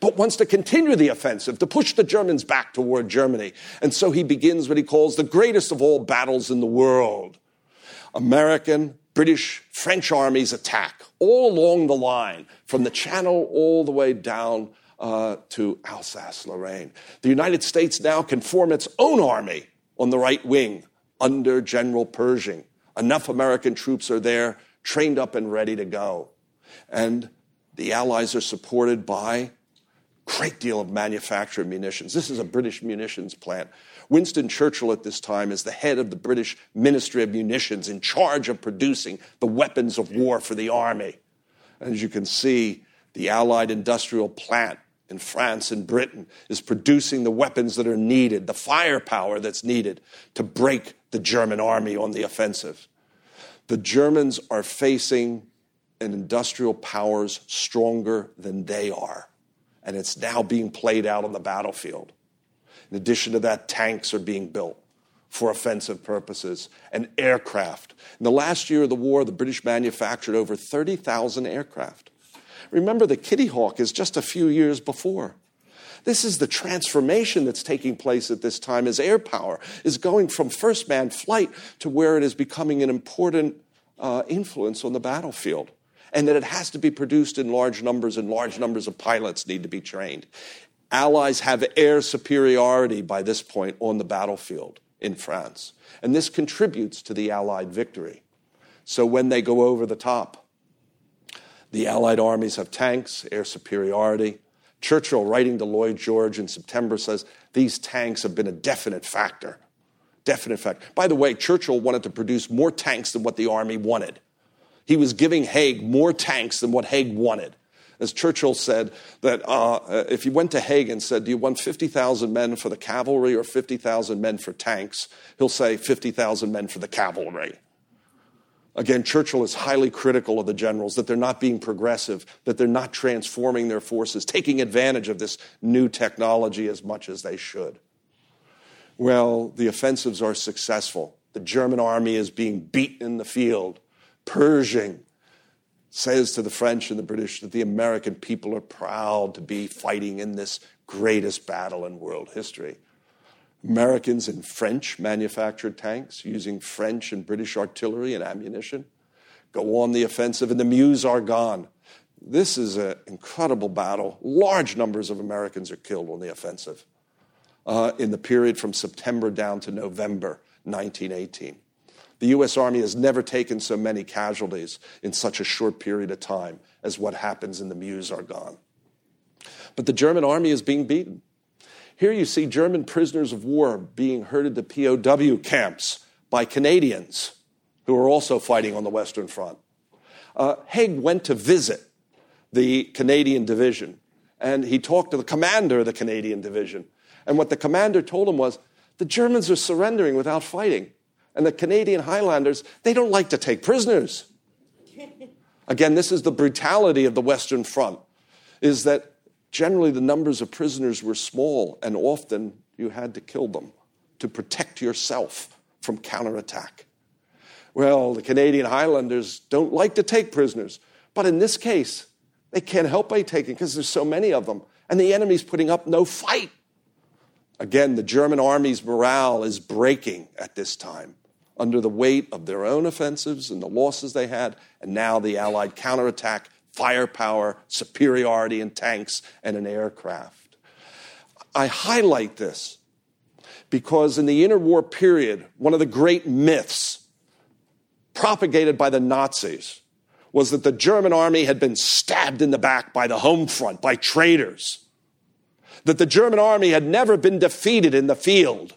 but wants to continue the offensive, to push the Germans back toward Germany. And so he begins what he calls the greatest of all battles in the world American, British, French armies attack all along the line, from the Channel all the way down uh, to Alsace Lorraine. The United States now can form its own army on the right wing under General Pershing. Enough American troops are there, trained up and ready to go. And the Allies are supported by great deal of manufactured munitions. This is a British munitions plant. Winston Churchill at this time is the head of the British Ministry of Munitions in charge of producing the weapons of war for the army. As you can see, the Allied industrial plant in France and Britain is producing the weapons that are needed, the firepower that's needed to break the German army on the offensive. The Germans are facing an industrial powers stronger than they are and it's now being played out on the battlefield. In addition to that, tanks are being built for offensive purposes and aircraft. In the last year of the war, the British manufactured over 30,000 aircraft. Remember, the Kitty Hawk is just a few years before. This is the transformation that's taking place at this time as air power is going from first man flight to where it is becoming an important uh, influence on the battlefield and that it has to be produced in large numbers, and large numbers of pilots need to be trained. Allies have air superiority by this point on the battlefield in France, and this contributes to the Allied victory. So when they go over the top, the Allied armies have tanks, air superiority. Churchill, writing to Lloyd George in September, says these tanks have been a definite factor. Definite factor. By the way, Churchill wanted to produce more tanks than what the army wanted. He was giving Haig more tanks than what Haig wanted. As Churchill said, that uh, if you went to Haig and said, Do you want 50,000 men for the cavalry or 50,000 men for tanks? He'll say, 50,000 men for the cavalry. Again, Churchill is highly critical of the generals, that they're not being progressive, that they're not transforming their forces, taking advantage of this new technology as much as they should. Well, the offensives are successful. The German army is being beaten in the field. Pershing says to the French and the British that the American people are proud to be fighting in this greatest battle in world history. Americans in French manufactured tanks using French and British artillery and ammunition go on the offensive, and the Meuse Argonne. This is an incredible battle. Large numbers of Americans are killed on the offensive uh, in the period from September down to November 1918. The U.S. Army has never taken so many casualties in such a short period of time as what happens in the Meuse Argonne. But the German army is being beaten. Here you see German prisoners of war being herded to POW camps by Canadians who are also fighting on the Western Front. Uh, Haig went to visit the Canadian division and he talked to the commander of the Canadian division. And what the commander told him was the Germans are surrendering without fighting. And the Canadian Highlanders, they don't like to take prisoners. Again, this is the brutality of the Western Front, is that generally the numbers of prisoners were small, and often you had to kill them to protect yourself from counterattack. Well, the Canadian Highlanders don't like to take prisoners, but in this case, they can't help by taking because there's so many of them, and the enemy's putting up no fight. Again, the German army's morale is breaking at this time under the weight of their own offensives and the losses they had, and now the Allied counterattack, firepower, superiority in tanks and in aircraft. I highlight this because in the interwar period, one of the great myths propagated by the Nazis was that the German army had been stabbed in the back by the home front, by traitors, that the German army had never been defeated in the field.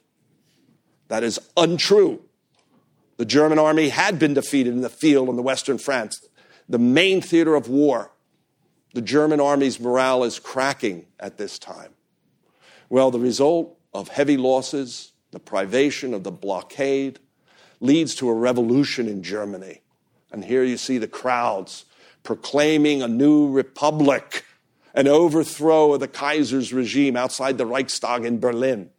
That is untrue. The German army had been defeated in the field in the Western France, the main theater of war. The German army's morale is cracking at this time. Well, the result of heavy losses, the privation of the blockade, leads to a revolution in Germany. And here you see the crowds proclaiming a new republic, an overthrow of the Kaiser's regime outside the Reichstag in Berlin.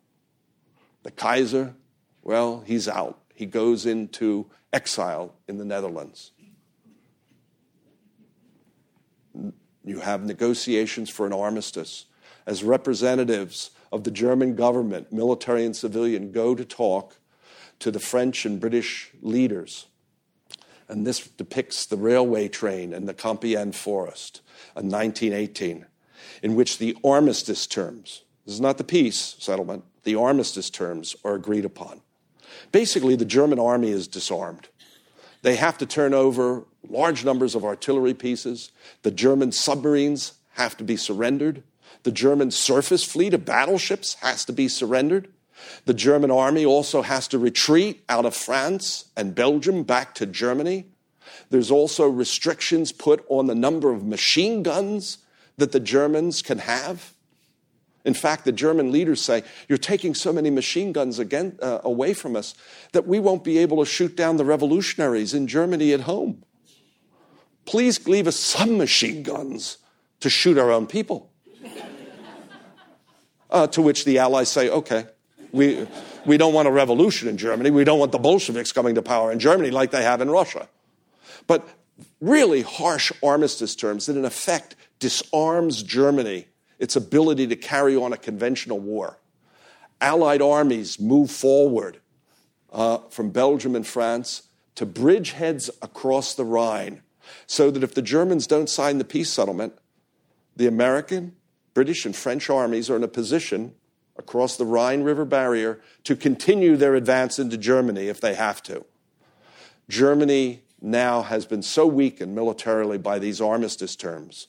The Kaiser, well, he's out he goes into exile in the Netherlands. You have negotiations for an armistice. As representatives of the German government, military and civilian, go to talk to the French and British leaders. And this depicts the railway train and the Compiègne forest in 1918, in which the armistice terms, this is not the peace settlement, the armistice terms are agreed upon. Basically, the German army is disarmed. They have to turn over large numbers of artillery pieces. The German submarines have to be surrendered. The German surface fleet of battleships has to be surrendered. The German army also has to retreat out of France and Belgium back to Germany. There's also restrictions put on the number of machine guns that the Germans can have. In fact, the German leaders say, You're taking so many machine guns again, uh, away from us that we won't be able to shoot down the revolutionaries in Germany at home. Please leave us some machine guns to shoot our own people. Uh, to which the Allies say, Okay, we, we don't want a revolution in Germany. We don't want the Bolsheviks coming to power in Germany like they have in Russia. But really harsh armistice terms that, in effect, disarms Germany its ability to carry on a conventional war. Allied armies move forward uh, from Belgium and France to bridgeheads across the Rhine so that if the Germans don't sign the peace settlement, the American, British, and French armies are in a position across the Rhine River barrier to continue their advance into Germany if they have to. Germany now has been so weakened militarily by these armistice terms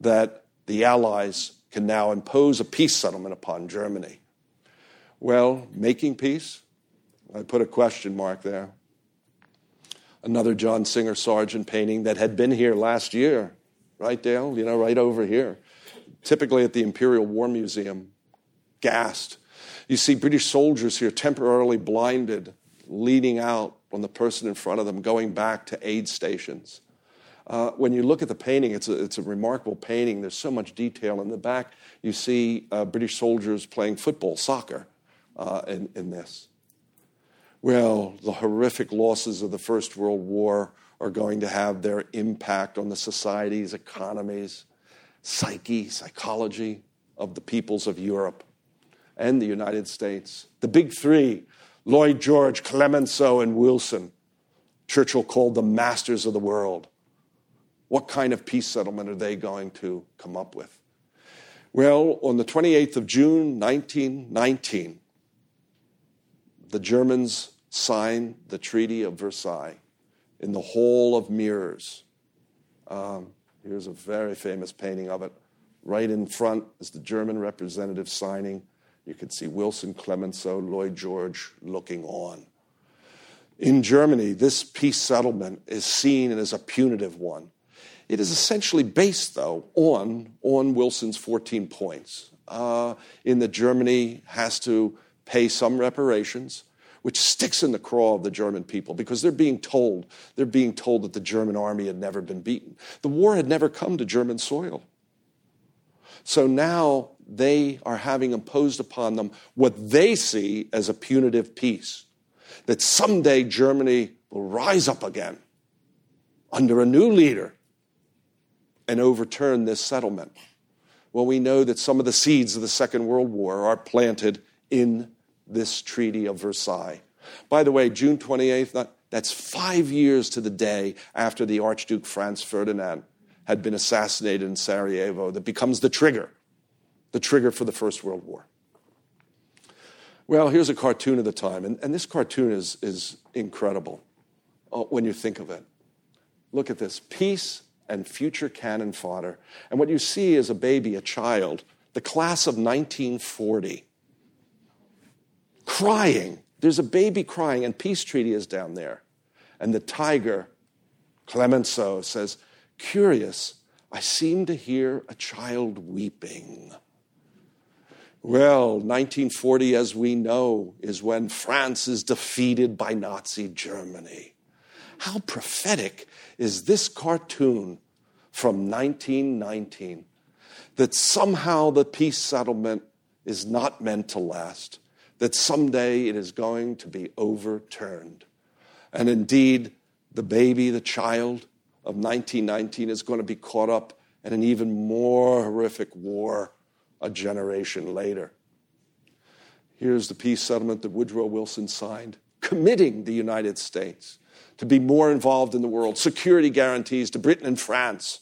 that the Allies can now impose a peace settlement upon Germany. Well, making peace? I put a question mark there. Another John Singer Sargent painting that had been here last year right, Dale? You know, right over here. Typically at the Imperial War Museum, gassed. You see British soldiers here temporarily blinded, leaning out on the person in front of them, going back to aid stations. Uh, when you look at the painting, it's a, it's a remarkable painting. There's so much detail. In the back, you see uh, British soldiers playing football, soccer, uh, in, in this. Well, the horrific losses of the First World War are going to have their impact on the societies, economies, psyche, psychology of the peoples of Europe and the United States. The big three Lloyd George, Clemenceau, and Wilson. Churchill called the masters of the world. What kind of peace settlement are they going to come up with? Well, on the 28th of June, 1919, the Germans signed the Treaty of Versailles in the Hall of Mirrors. Um, here's a very famous painting of it. Right in front is the German representative signing. You can see Wilson, Clemenceau, Lloyd George looking on. In Germany, this peace settlement is seen as a punitive one. It is essentially based, though, on, on Wilson's 14 points. Uh, in that Germany has to pay some reparations, which sticks in the craw of the German people because they're being told, they're being told that the German army had never been beaten. The war had never come to German soil. So now they are having imposed upon them what they see as a punitive peace. That someday Germany will rise up again under a new leader and overturn this settlement. Well, we know that some of the seeds of the Second World War are planted in this Treaty of Versailles. By the way, June 28th, that's five years to the day after the Archduke Franz Ferdinand had been assassinated in Sarajevo, that becomes the trigger, the trigger for the First World War. Well, here's a cartoon of the time, and, and this cartoon is, is incredible uh, when you think of it. Look at this peace and future cannon fodder. And what you see is a baby, a child, the class of 1940 crying. There's a baby crying, and peace treaty is down there. And the tiger, Clemenceau, says, Curious, I seem to hear a child weeping. Well, 1940, as we know, is when France is defeated by Nazi Germany. How prophetic is this cartoon from 1919 that somehow the peace settlement is not meant to last that someday it is going to be overturned. And indeed, the baby, the child of 1919 is going to be caught up in an even more horrific war a generation later. Here's the peace settlement that Woodrow Wilson signed, committing the United States to be more involved in the world, security guarantees to Britain and France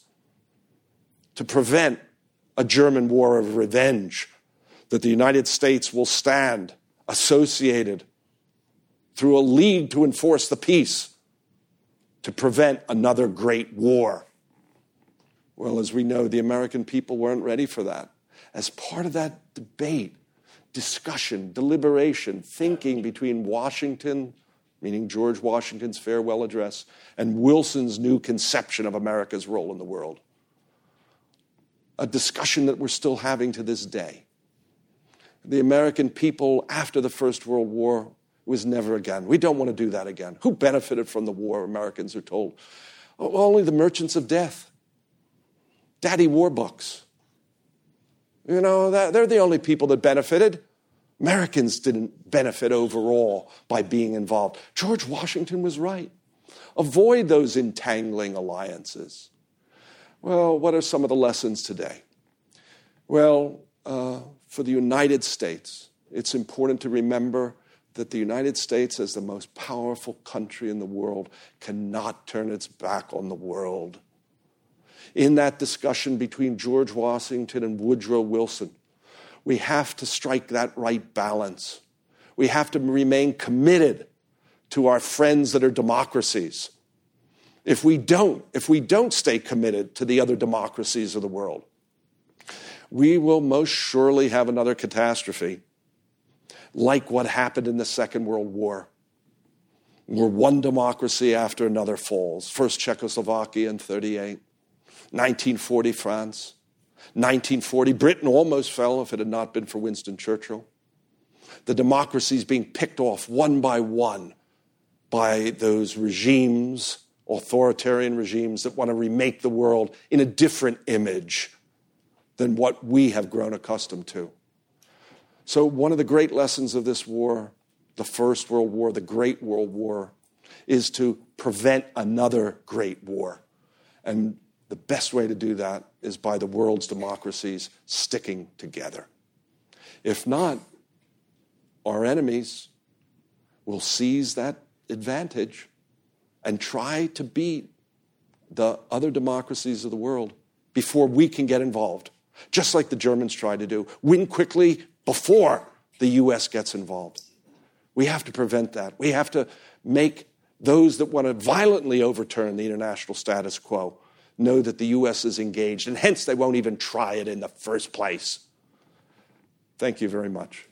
to prevent a German war of revenge, that the United States will stand associated through a league to enforce the peace to prevent another great war. Well, as we know, the American people weren't ready for that. As part of that debate, discussion, deliberation, thinking between Washington, meaning George Washington's farewell address, and Wilson's new conception of America's role in the world. A discussion that we're still having to this day the American people after the First World War was never again. We don't want to do that again. Who benefited from the war, Americans are told? Oh, only the merchants of death, daddy warbucks. You know, they're the only people that benefited. Americans didn't benefit overall by being involved. George Washington was right. Avoid those entangling alliances. Well, what are some of the lessons today? Well, uh, for the United States, it's important to remember that the United States, as the most powerful country in the world, cannot turn its back on the world. In that discussion between George Washington and Woodrow Wilson, we have to strike that right balance. We have to remain committed to our friends that are democracies. If we don't, if we don't stay committed to the other democracies of the world, we will most surely have another catastrophe like what happened in the Second World War, where one democracy after another falls. First Czechoslovakia in 38, 1940 France, 1940 Britain almost fell if it had not been for Winston Churchill. The democracies being picked off one by one by those regimes, authoritarian regimes that want to remake the world in a different image than what we have grown accustomed to. So, one of the great lessons of this war, the First World War, the Great World War, is to prevent another great war. And the best way to do that is by the world's democracies sticking together. If not, our enemies will seize that advantage and try to beat the other democracies of the world before we can get involved, just like the Germans tried to do. Win quickly before the US gets involved. We have to prevent that. We have to make those that want to violently overturn the international status quo know that the US is engaged, and hence they won't even try it in the first place. Thank you very much.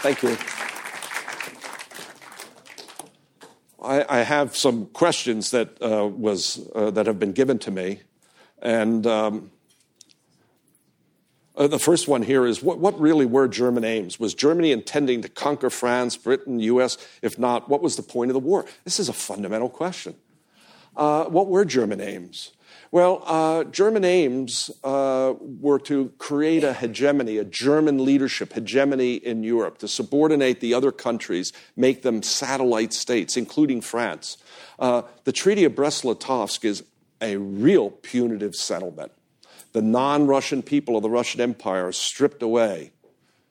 Thank you. I, I have some questions that, uh, was, uh, that have been given to me. And um, uh, the first one here is what, what really were German aims? Was Germany intending to conquer France, Britain, US? If not, what was the point of the war? This is a fundamental question. Uh, what were German aims? Well, uh, German aims uh, were to create a hegemony, a German leadership hegemony in Europe, to subordinate the other countries, make them satellite states, including France. Uh, the Treaty of Brest Litovsk is a real punitive settlement. The non Russian people of the Russian Empire stripped away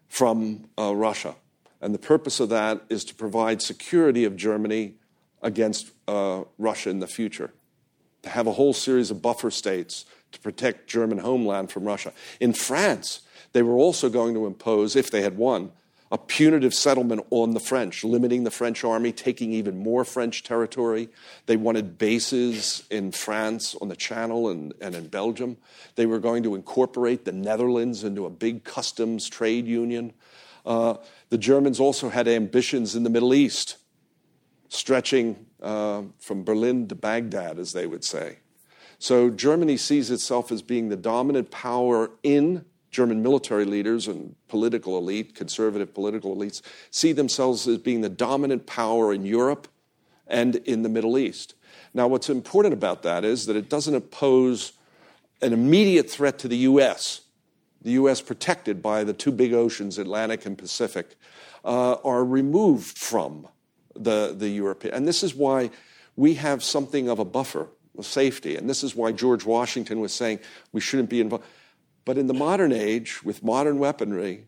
from uh, Russia. And the purpose of that is to provide security of Germany against uh, Russia in the future to have a whole series of buffer states to protect German homeland from Russia. In France, they were also going to impose, if they had won, a punitive settlement on the French, limiting the French army, taking even more French territory. They wanted bases in France, on the Channel, and, and in Belgium. They were going to incorporate the Netherlands into a big customs trade union. Uh, the Germans also had ambitions in the Middle East, stretching uh, from Berlin to Baghdad, as they would say. So Germany sees itself as being the dominant power in German military leaders and political elite, conservative political elites, see themselves as being the dominant power in Europe and in the Middle East. Now, what's important about that is that it doesn't pose an immediate threat to the U.S. The U.S., protected by the two big oceans, Atlantic and Pacific, uh, are removed from the, the European. And this is why we have something of a buffer of safety. And this is why George Washington was saying we shouldn't be involved. But in the modern age, with modern weaponry,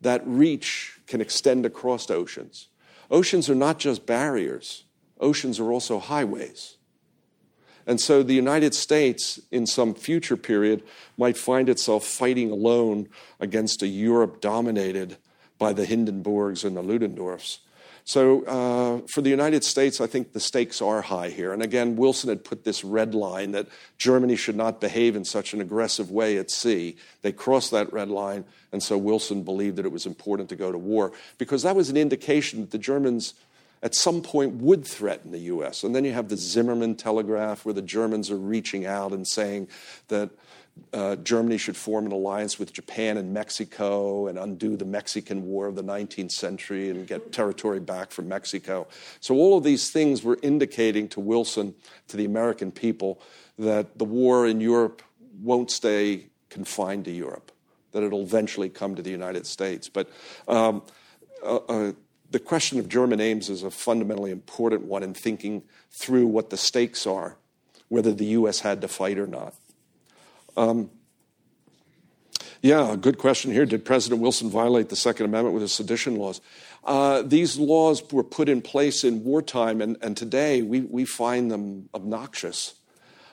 that reach can extend across oceans. Oceans are not just barriers, oceans are also highways. And so the United States, in some future period, might find itself fighting alone against a Europe dominated by the Hindenburgs and the Ludendorffs. So uh, for the United States, I think the stakes are high here. And again, Wilson had put this red line that Germany should not behave in such an aggressive way at sea. They crossed that red line, and so Wilson believed that it was important to go to war because that was an indication that the Germans at some point would threaten the US. And then you have the Zimmermann telegraph where the Germans are reaching out and saying that uh, Germany should form an alliance with Japan and Mexico and undo the Mexican War of the 19th century and get territory back from Mexico. So, all of these things were indicating to Wilson, to the American people, that the war in Europe won't stay confined to Europe, that it'll eventually come to the United States. But um, uh, uh, the question of German aims is a fundamentally important one in thinking through what the stakes are, whether the U.S. had to fight or not. Um, yeah, good question here. Did President Wilson violate the Second Amendment with his sedition laws? Uh, these laws were put in place in wartime, and, and today we, we find them obnoxious.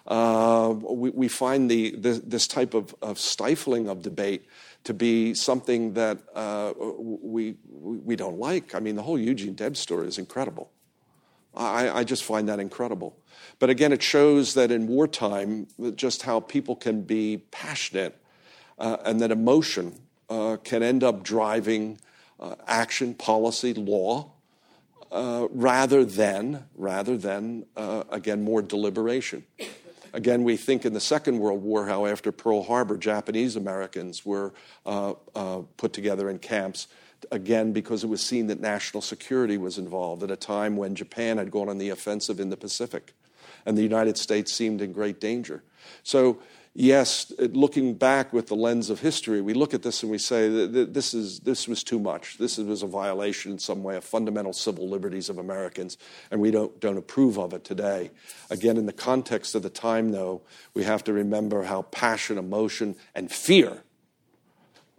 Uh, we, we, find the, the, this type of, of, stifling of debate to be something that uh, we, we don't like. I mean, the whole Eugene Debs story is incredible. I, I just find that incredible. But again, it shows that in wartime, just how people can be passionate uh, and that emotion uh, can end up driving uh, action, policy, law, uh, rather than, rather than uh, again, more deliberation. Again, we think in the Second World War how after Pearl Harbor, Japanese Americans were uh, uh, put together in camps, again, because it was seen that national security was involved at a time when Japan had gone on the offensive in the Pacific and the United States seemed in great danger. So yes, looking back with the lens of history, we look at this and we say this, is, this was too much. This was a violation in some way of fundamental civil liberties of Americans, and we don't, don't approve of it today. Again, in the context of the time, though, we have to remember how passion, emotion, and fear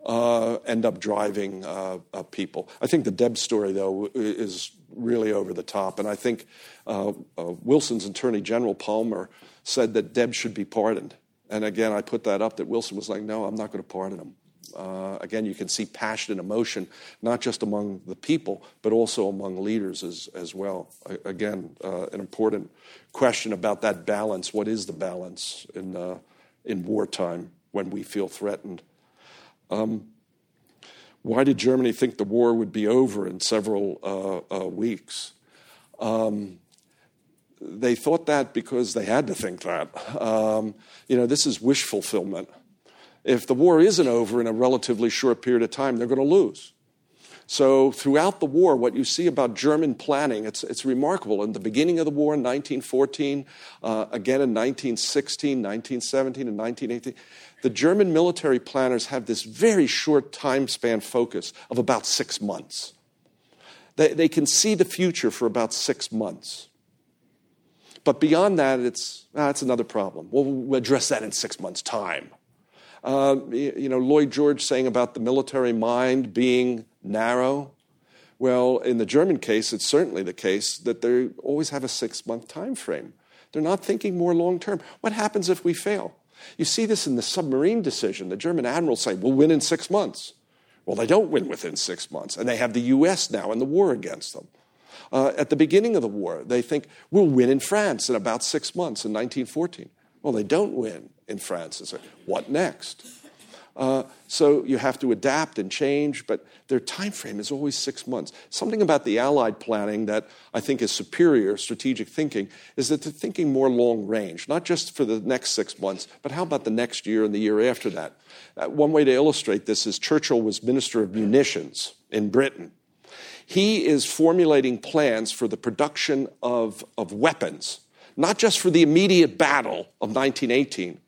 uh, end up driving uh, uh, people. I think the Debs story, though, is really over the top. And I think uh, uh, Wilson's Attorney General Palmer said that Debs should be pardoned. And again, I put that up that Wilson was like, no, I'm not going to pardon him. Uh, again, you can see passion and emotion, not just among the people, but also among leaders as, as well. Again, uh, an important question about that balance. What is the balance in, uh, in wartime when we feel threatened? Um, why did Germany think the war would be over in several uh, uh, weeks? Um, they thought that because they had to think that. Um, you know, this is wish fulfillment. If the war isn't over in a relatively short period of time, they're going to lose. So, throughout the war, what you see about German planning, it's, it's remarkable. In the beginning of the war in 1914, uh, again in 1916, 1917, and 1918, the German military planners have this very short time span focus of about six months. They, they can see the future for about six months. But beyond that, it's ah, another problem. We'll, we'll address that in six months' time. Uh, you know, Lloyd George saying about the military mind being narrow. Well, in the German case, it's certainly the case that they always have a six month time frame. They're not thinking more long term. What happens if we fail? You see this in the submarine decision. The German admirals say, we'll win in six months. Well, they don't win within six months, and they have the U.S. now in the war against them. Uh, at the beginning of the war, they think we'll win in France in about six months in 1914. Well, they don't win in France. What next? Uh, so you have to adapt and change, but their time frame is always six months. Something about the Allied planning that I think is superior strategic thinking is that they're thinking more long range, not just for the next six months, but how about the next year and the year after that? Uh, one way to illustrate this is Churchill was Minister of Munitions in Britain he is formulating plans for the production of, of weapons, not just for the immediate battle of 1918,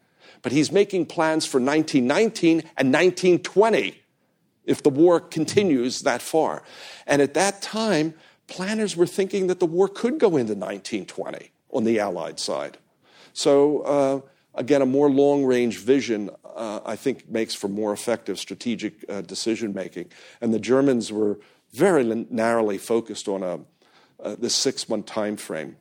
but he's making plans for 1919 and 1920 if the war continues that far. And at that time, planners were thinking that the war could go into 1920 on the Allied side. So, uh, again, a more long range vision, uh, I think, makes for more effective strategic uh, decision making. And the Germans were very narrowly focused on a, uh, this six month time frame,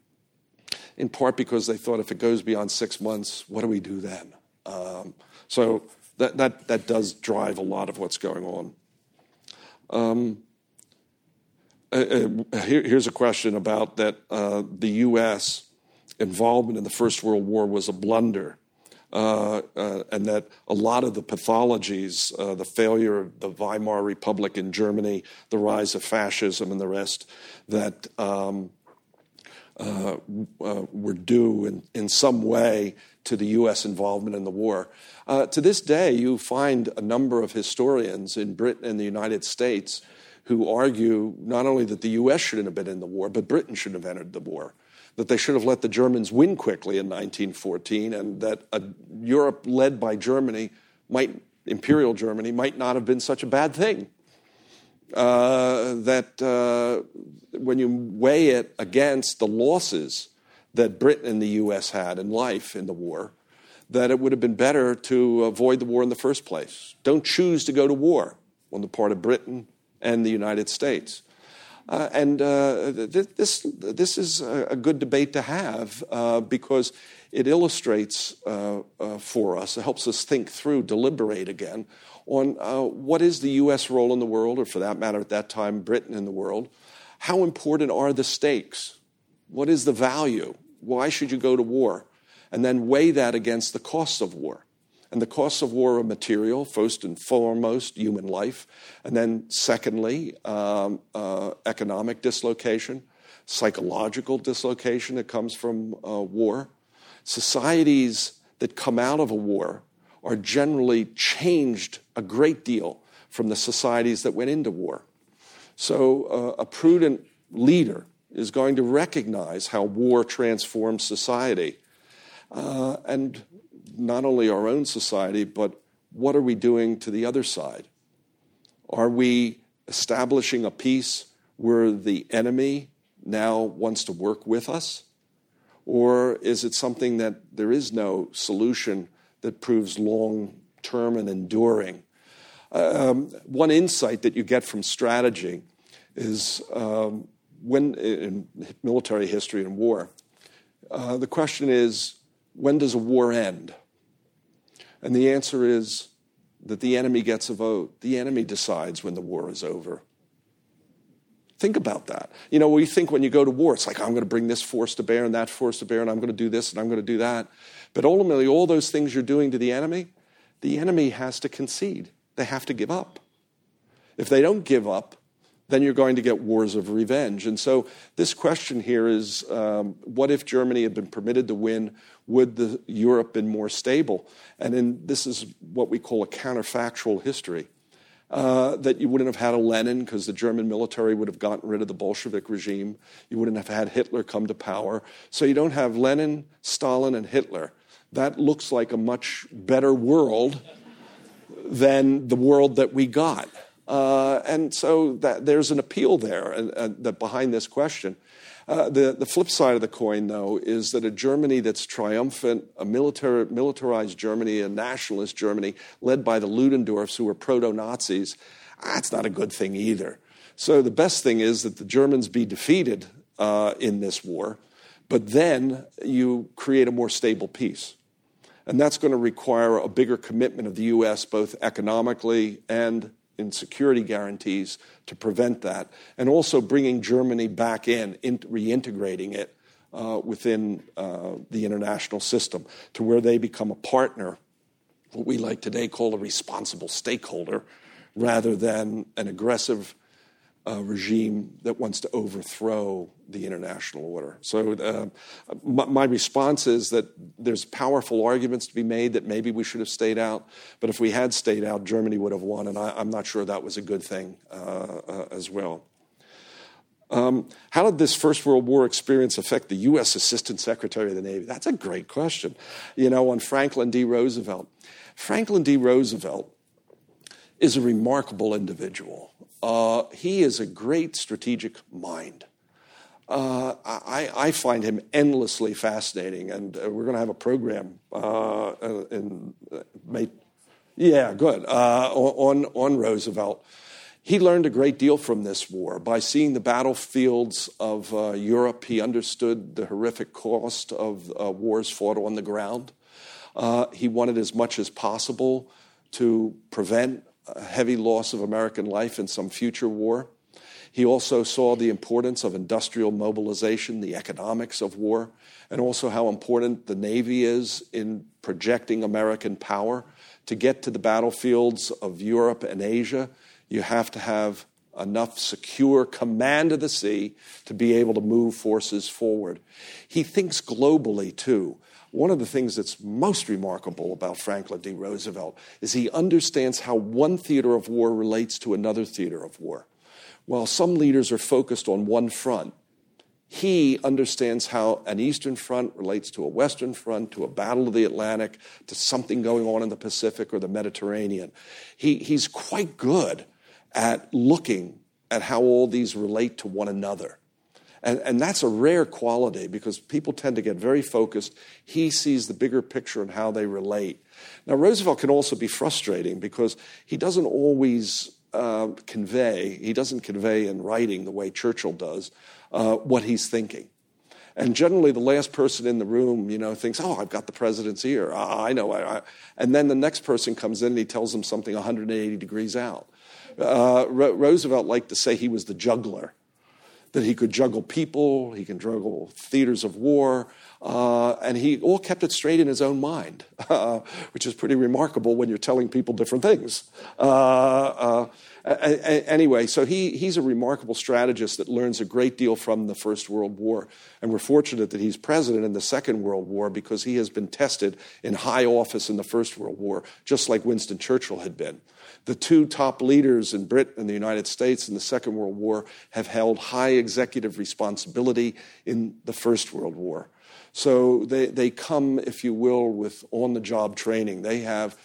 in part because they thought if it goes beyond six months, what do we do then? Um, so that, does drive a lot of what's going on. Um, uh, uh, here, here's a question about that uh, the U.S. involvement in the First World War was a blunder. And that a lot of the pathologies, the failure of the Weimar Republic in Germany, the rise of fascism, and the rest, that um, were due in, in some way to the U.S. involvement in the war. to this day, you find a number of historians in Britain and the United States who argue not only that the U.S. shouldn't have been in the war, but Britain shouldn't have entered the war that they should have let the Germans win quickly in 1914, and that a Europe led by Germany might, Imperial Germany, might not have been such a bad thing. Uh, that uh, when you weigh it against the losses that Britain and the U.S. had in life in the war, that it would have been better to avoid the war in the first place. Don't choose to go to war on the part of Britain and the United States. Uh, and uh, th- this, this is a good debate to have uh, because it illustrates uh, uh, for us, it helps us think through, deliberate again on uh, what is the U.S. role in the world, or for that matter, at that time, Britain in the world. How important are the stakes? What is the value? Why should you go to war? And then weigh that against the costs of war. And the costs of war are material, first and foremost, human life. And then, secondly, um, uh, economic dislocation, psychological dislocation that comes from uh, war. Societies that come out of a war are generally changed a great deal from the societies that went into war. So, uh, a prudent leader is going to recognize how war transforms society. Uh, and not only our own society, but what are we doing to the other side? Are we establishing a peace where the enemy now wants to work with us? Or is it something that there is no solution that proves long term and enduring? Um, one insight that you get from strategy is um, when in military history and war, uh, the question is when does a war end? And the answer is that the enemy gets a vote. The enemy decides when the war is over. Think about that. You know, we think when you go to war, it's like, I'm going to bring this force to bear and that force to bear, and I'm going to do this and I'm going to do that. But ultimately, all those things you're doing to the enemy, the enemy has to concede. They have to give up. If they don't give up, then you're going to get wars of revenge. And so, this question here is um, what if Germany had been permitted to win? Would the Europe been more stable? And in, this is what we call a counterfactual history. Uh, that you wouldn't have had a Lenin because the German military would have gotten rid of the Bolshevik regime. You wouldn't have had Hitler come to power. So you don't have Lenin, Stalin, and Hitler. That looks like a much better world than the world that we got. Uh, and so that, there's an appeal there that behind this question. Uh, the, the flip side of the coin, though, is that a Germany that's triumphant, a military, militarized Germany, a nationalist Germany, led by the Ludendorffs, who were proto Nazis, that's not a good thing either. So the best thing is that the Germans be defeated uh, in this war, but then you create a more stable peace. And that's going to require a bigger commitment of the U.S., both economically and in security guarantees to prevent that, and also bringing Germany back in, in reintegrating it uh, within uh, the international system to where they become a partner, what we like today call a responsible stakeholder, rather than an aggressive uh, regime that wants to overthrow the international order. So, uh, my, my, response is that there's powerful arguments to be made that maybe we should have stayed out, but if we had stayed out, Germany would have won, and I, am not sure that was a good thing uh, uh, as well. Um, how did this First World War experience affect the U.S. Assistant Secretary of the Navy? That's a great question. You know, on Franklin D. Roosevelt. Franklin D. Roosevelt is a remarkable individual. Uh, he is a great strategic mind. Uh, I, I, find him endlessly fascinating, and uh, we're going to have a program uh, uh in uh, May. Yeah, good on on Roosevelt. He learned a great deal from this war by seeing the battlefields of Europe. He understood the horrific cost of wars fought on the ground. he wanted as much as possible to prevent heavy loss of American life in some future war. He also saw the importance of industrial mobilization, the economics of war, and also how important the Navy is in projecting American power. To get to the battlefields of Europe and Asia, you have to have enough secure command of the sea to be able to move forces forward. He thinks globally, too. One of the things that's most remarkable about Franklin D. Roosevelt is he understands how one theater of war relates to another theater of war. While some leaders are focused on one front, he understands how an Eastern Front relates to a Western Front, to a Battle of the Atlantic, to something going on in the Pacific or the Mediterranean. He, he's quite good at looking at how all these relate to one another. And, and that's a rare quality because people tend to get very focused. He sees the bigger picture and how they relate. Now, Roosevelt can also be frustrating because he doesn't always uh, convey, he doesn't convey in writing the way Churchill does, uh, what he's thinking. And generally, the last person in the room, you know, thinks, "Oh, I've got the president's ear. I know." I, I. And then the next person comes in and he tells them something 180 degrees out. Uh, Ro- Roosevelt liked to say he was the juggler that he could juggle people, he can juggle theaters of war. Uh, and he all kept it straight in his own mind, uh, which is pretty remarkable when you're telling people different things. Uh, uh anyway, so he, he's a remarkable strategist that learns a great deal from the First World War. And we're fortunate that he's president in the Second World War because he has been tested in high office in the First World War, just like Winston Churchill had been. The two top leaders in Britain and the United States in the Second World War have held high executive responsibility in the First World War. So they, they come, if you will, with on the job training. They have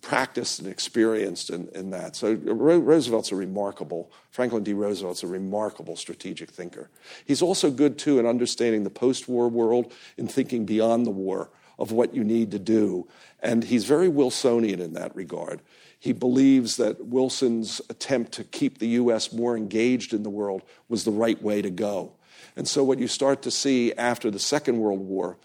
practiced and experienced in, in that. So Roosevelt's a remarkable, Franklin D. Roosevelt's a remarkable strategic thinker. He's also good, too, in understanding the post war world and thinking beyond the war of what you need to do. And he's very Wilsonian in that regard. He believes that Wilson's attempt to keep the U.S. more engaged in the world was the right way to go. And so, what you start to see after the Second World War,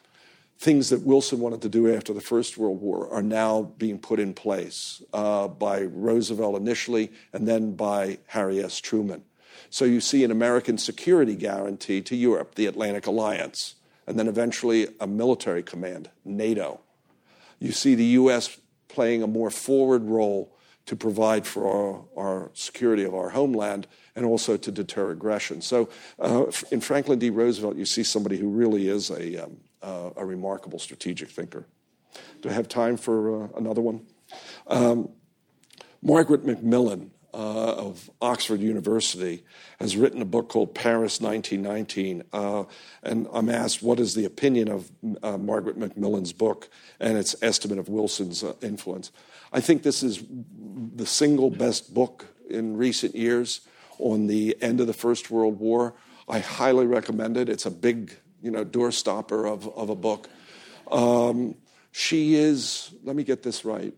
things that Wilson wanted to do after the First World War are now being put in place uh, by Roosevelt initially and then by Harry S. Truman. So, you see an American security guarantee to Europe, the Atlantic Alliance, and then eventually a military command, NATO. You see the U.S. playing a more forward role to provide for our, our security of our homeland and also to deter aggression. So, uh, in Franklin D. Roosevelt, you see somebody who really is a, um, uh, a remarkable strategic thinker. Do I have time for uh, another one? Um, Margaret MacMillan uh, of Oxford University has written a book called Paris 1919. Uh, and I'm asked, what is the opinion of uh, Margaret MacMillan's book and its estimate of Wilson's uh, influence? I think this is the single best book in recent years on the end of the First World War. I highly recommend it. It's a big, you know, doorstopper of, of a book. Um, she is, let me get this right.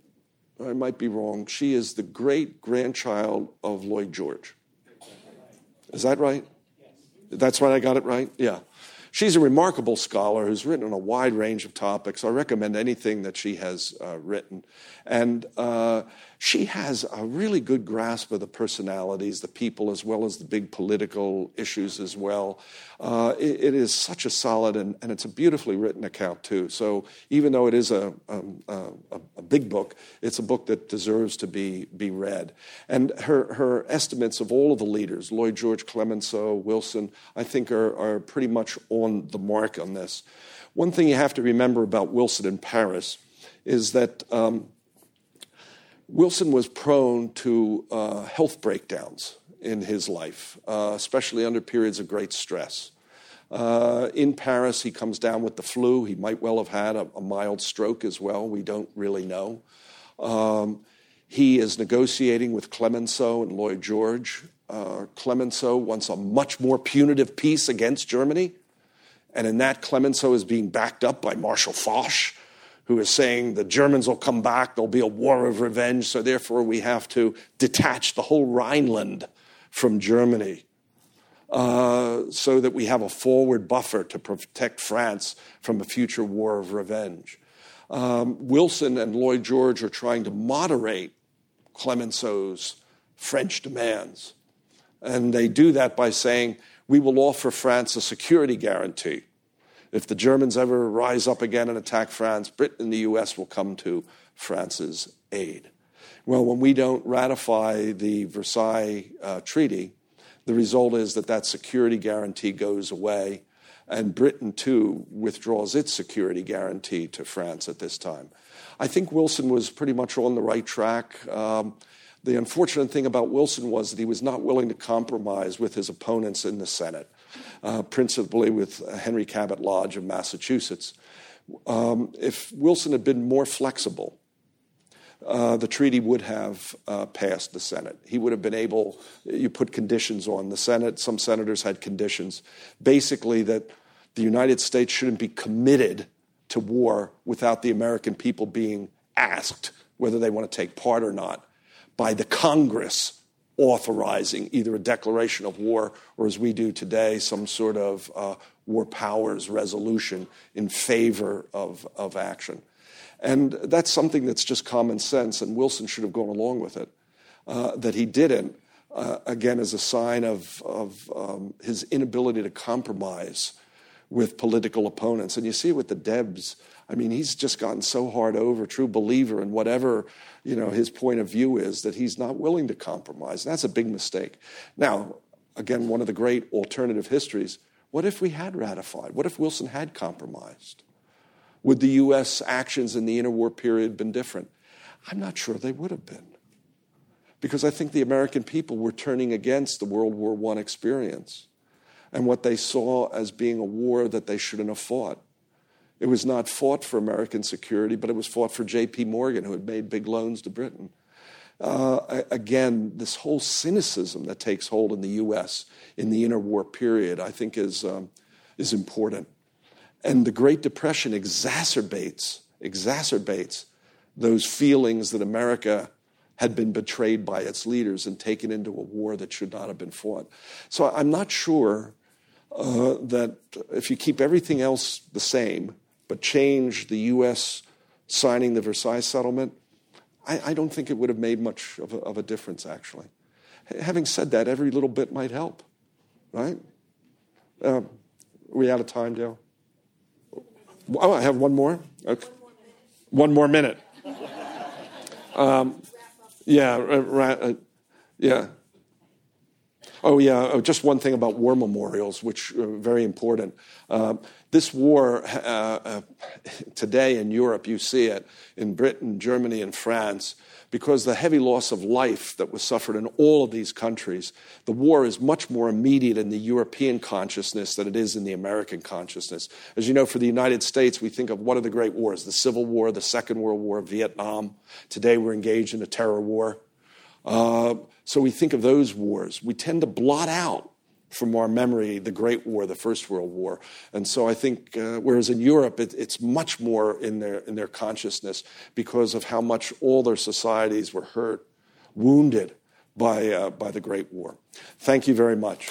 I might be wrong. She is the great grandchild of Lloyd George. Is that right? That's right, I got it right? Yeah. She's a remarkable scholar who's written on a wide range of topics. I recommend anything that she has uh, written. And uh, she has a really good grasp of the personalities, the people, as well as the big political issues as well. Uh, it, it is such a solid and, and, it's a beautifully written account, too. So even though it is a, um, a, a, big book, it's a book that deserves to be, be read. And her, her estimates of all of the leaders, Lloyd George, Clemenceau, Wilson, I think are, are pretty much on the mark on this. One thing you have to remember about Wilson in Paris is that. Um, Wilson was prone to uh, health breakdowns in his life, uh, especially under periods of great stress. Uh, in Paris, he comes down with the flu. He might well have had a, a mild stroke as well. We don't really know. Um, he is negotiating with Clemenceau and Lloyd George. Uh, Clemenceau wants a much more punitive peace against Germany. And in that, Clemenceau is being backed up by Marshal Foch, who is saying the Germans will come back, there'll be a war of revenge, so therefore we have to detach the whole Rhineland from Germany uh, so that we have a forward buffer to protect France from a future war of revenge. Um, Wilson and Lloyd George are trying to moderate Clemenceau's French demands. And they do that by saying, we will offer France a security guarantee if the Germans ever rise up again and attack France, Britain and the US will come to France's aid. Well, when we don't ratify the Versailles uh, Treaty, the result is that that security guarantee goes away, and Britain, too, withdraws its security guarantee to France at this time. I think Wilson was pretty much on the right track. Um, the unfortunate thing about Wilson was that he was not willing to compromise with his opponents in the Senate uh, principally with Henry Cabot Lodge of Massachusetts. Um, if Wilson had been more flexible, uh, the treaty would have uh, passed the Senate. He would have been able, you put conditions on the Senate, some senators had conditions, basically that the United States shouldn't be committed to war without the American people being asked whether they want to take part or not by the Congress authorizing either a declaration of war or, as we do today, some sort of uh, war powers resolution in favor of, of action. And that's something that's just common sense, and Wilson should have gone along with it. Uh, that he didn't, uh, again, as a sign of, of um, his inability to compromise with political opponents. And you see it with the Debs. I mean, he's just gotten so hard over, true believer in whatever you know his point of view is that he's not willing to compromise. And that's a big mistake. Now, again, one of the great alternative histories. What if we had ratified? What if Wilson had compromised? Would the U.S. actions in the interwar period been different? I'm not sure they would have been. Because I think the American people were turning against the World War I experience and what they saw as being a war that they shouldn't have fought. It was not fought for American security, but it was fought for J.P. Morgan, who had made big loans to Britain. Uh, again, this whole cynicism that takes hold in the U.S. in the interwar period, I think, is, um, is important. And the Great Depression exacerbates, exacerbates those feelings that America had been betrayed by its leaders and taken into a war that should not have been fought. So I'm not sure uh, that if you keep everything else the same, but change the U.S. signing the Versailles settlement, I, I don't think it would have made much of a, of a, difference, actually. Having said that, every little bit might help, right? Uh, are we out of time, Dale? Oh, I have one more? Okay. One more minute. Um, yeah, uh, uh, yeah. Oh, yeah, oh, just one thing about war memorials, which are very important. Uh, this war, uh, uh, today in Europe, you see it in Britain, Germany, and France, because the heavy loss of life that was suffered in all of these countries, the war is much more immediate in the European consciousness than it is in the American consciousness. As you know, for the United States, we think of what are the great wars? The Civil War, the Second World War, Vietnam. Today, we're engaged in a terror war. Uh, so we think of those wars. We tend to blot out from our memory the Great War, the First World War. And so I think, uh, whereas in Europe, it, it's much more in their, in their consciousness because of how much all their societies were hurt, wounded by, uh, by the Great War. Thank you very much.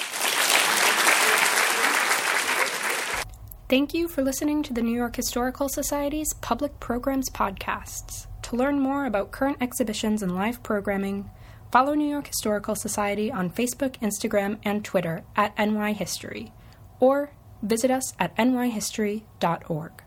Thank you for listening to the New York Historical Society's Public Programs Podcasts. To learn more about current exhibitions and live programming, Follow New York Historical Society on Facebook, Instagram, and Twitter at NYHistory, or visit us at nyhistory.org.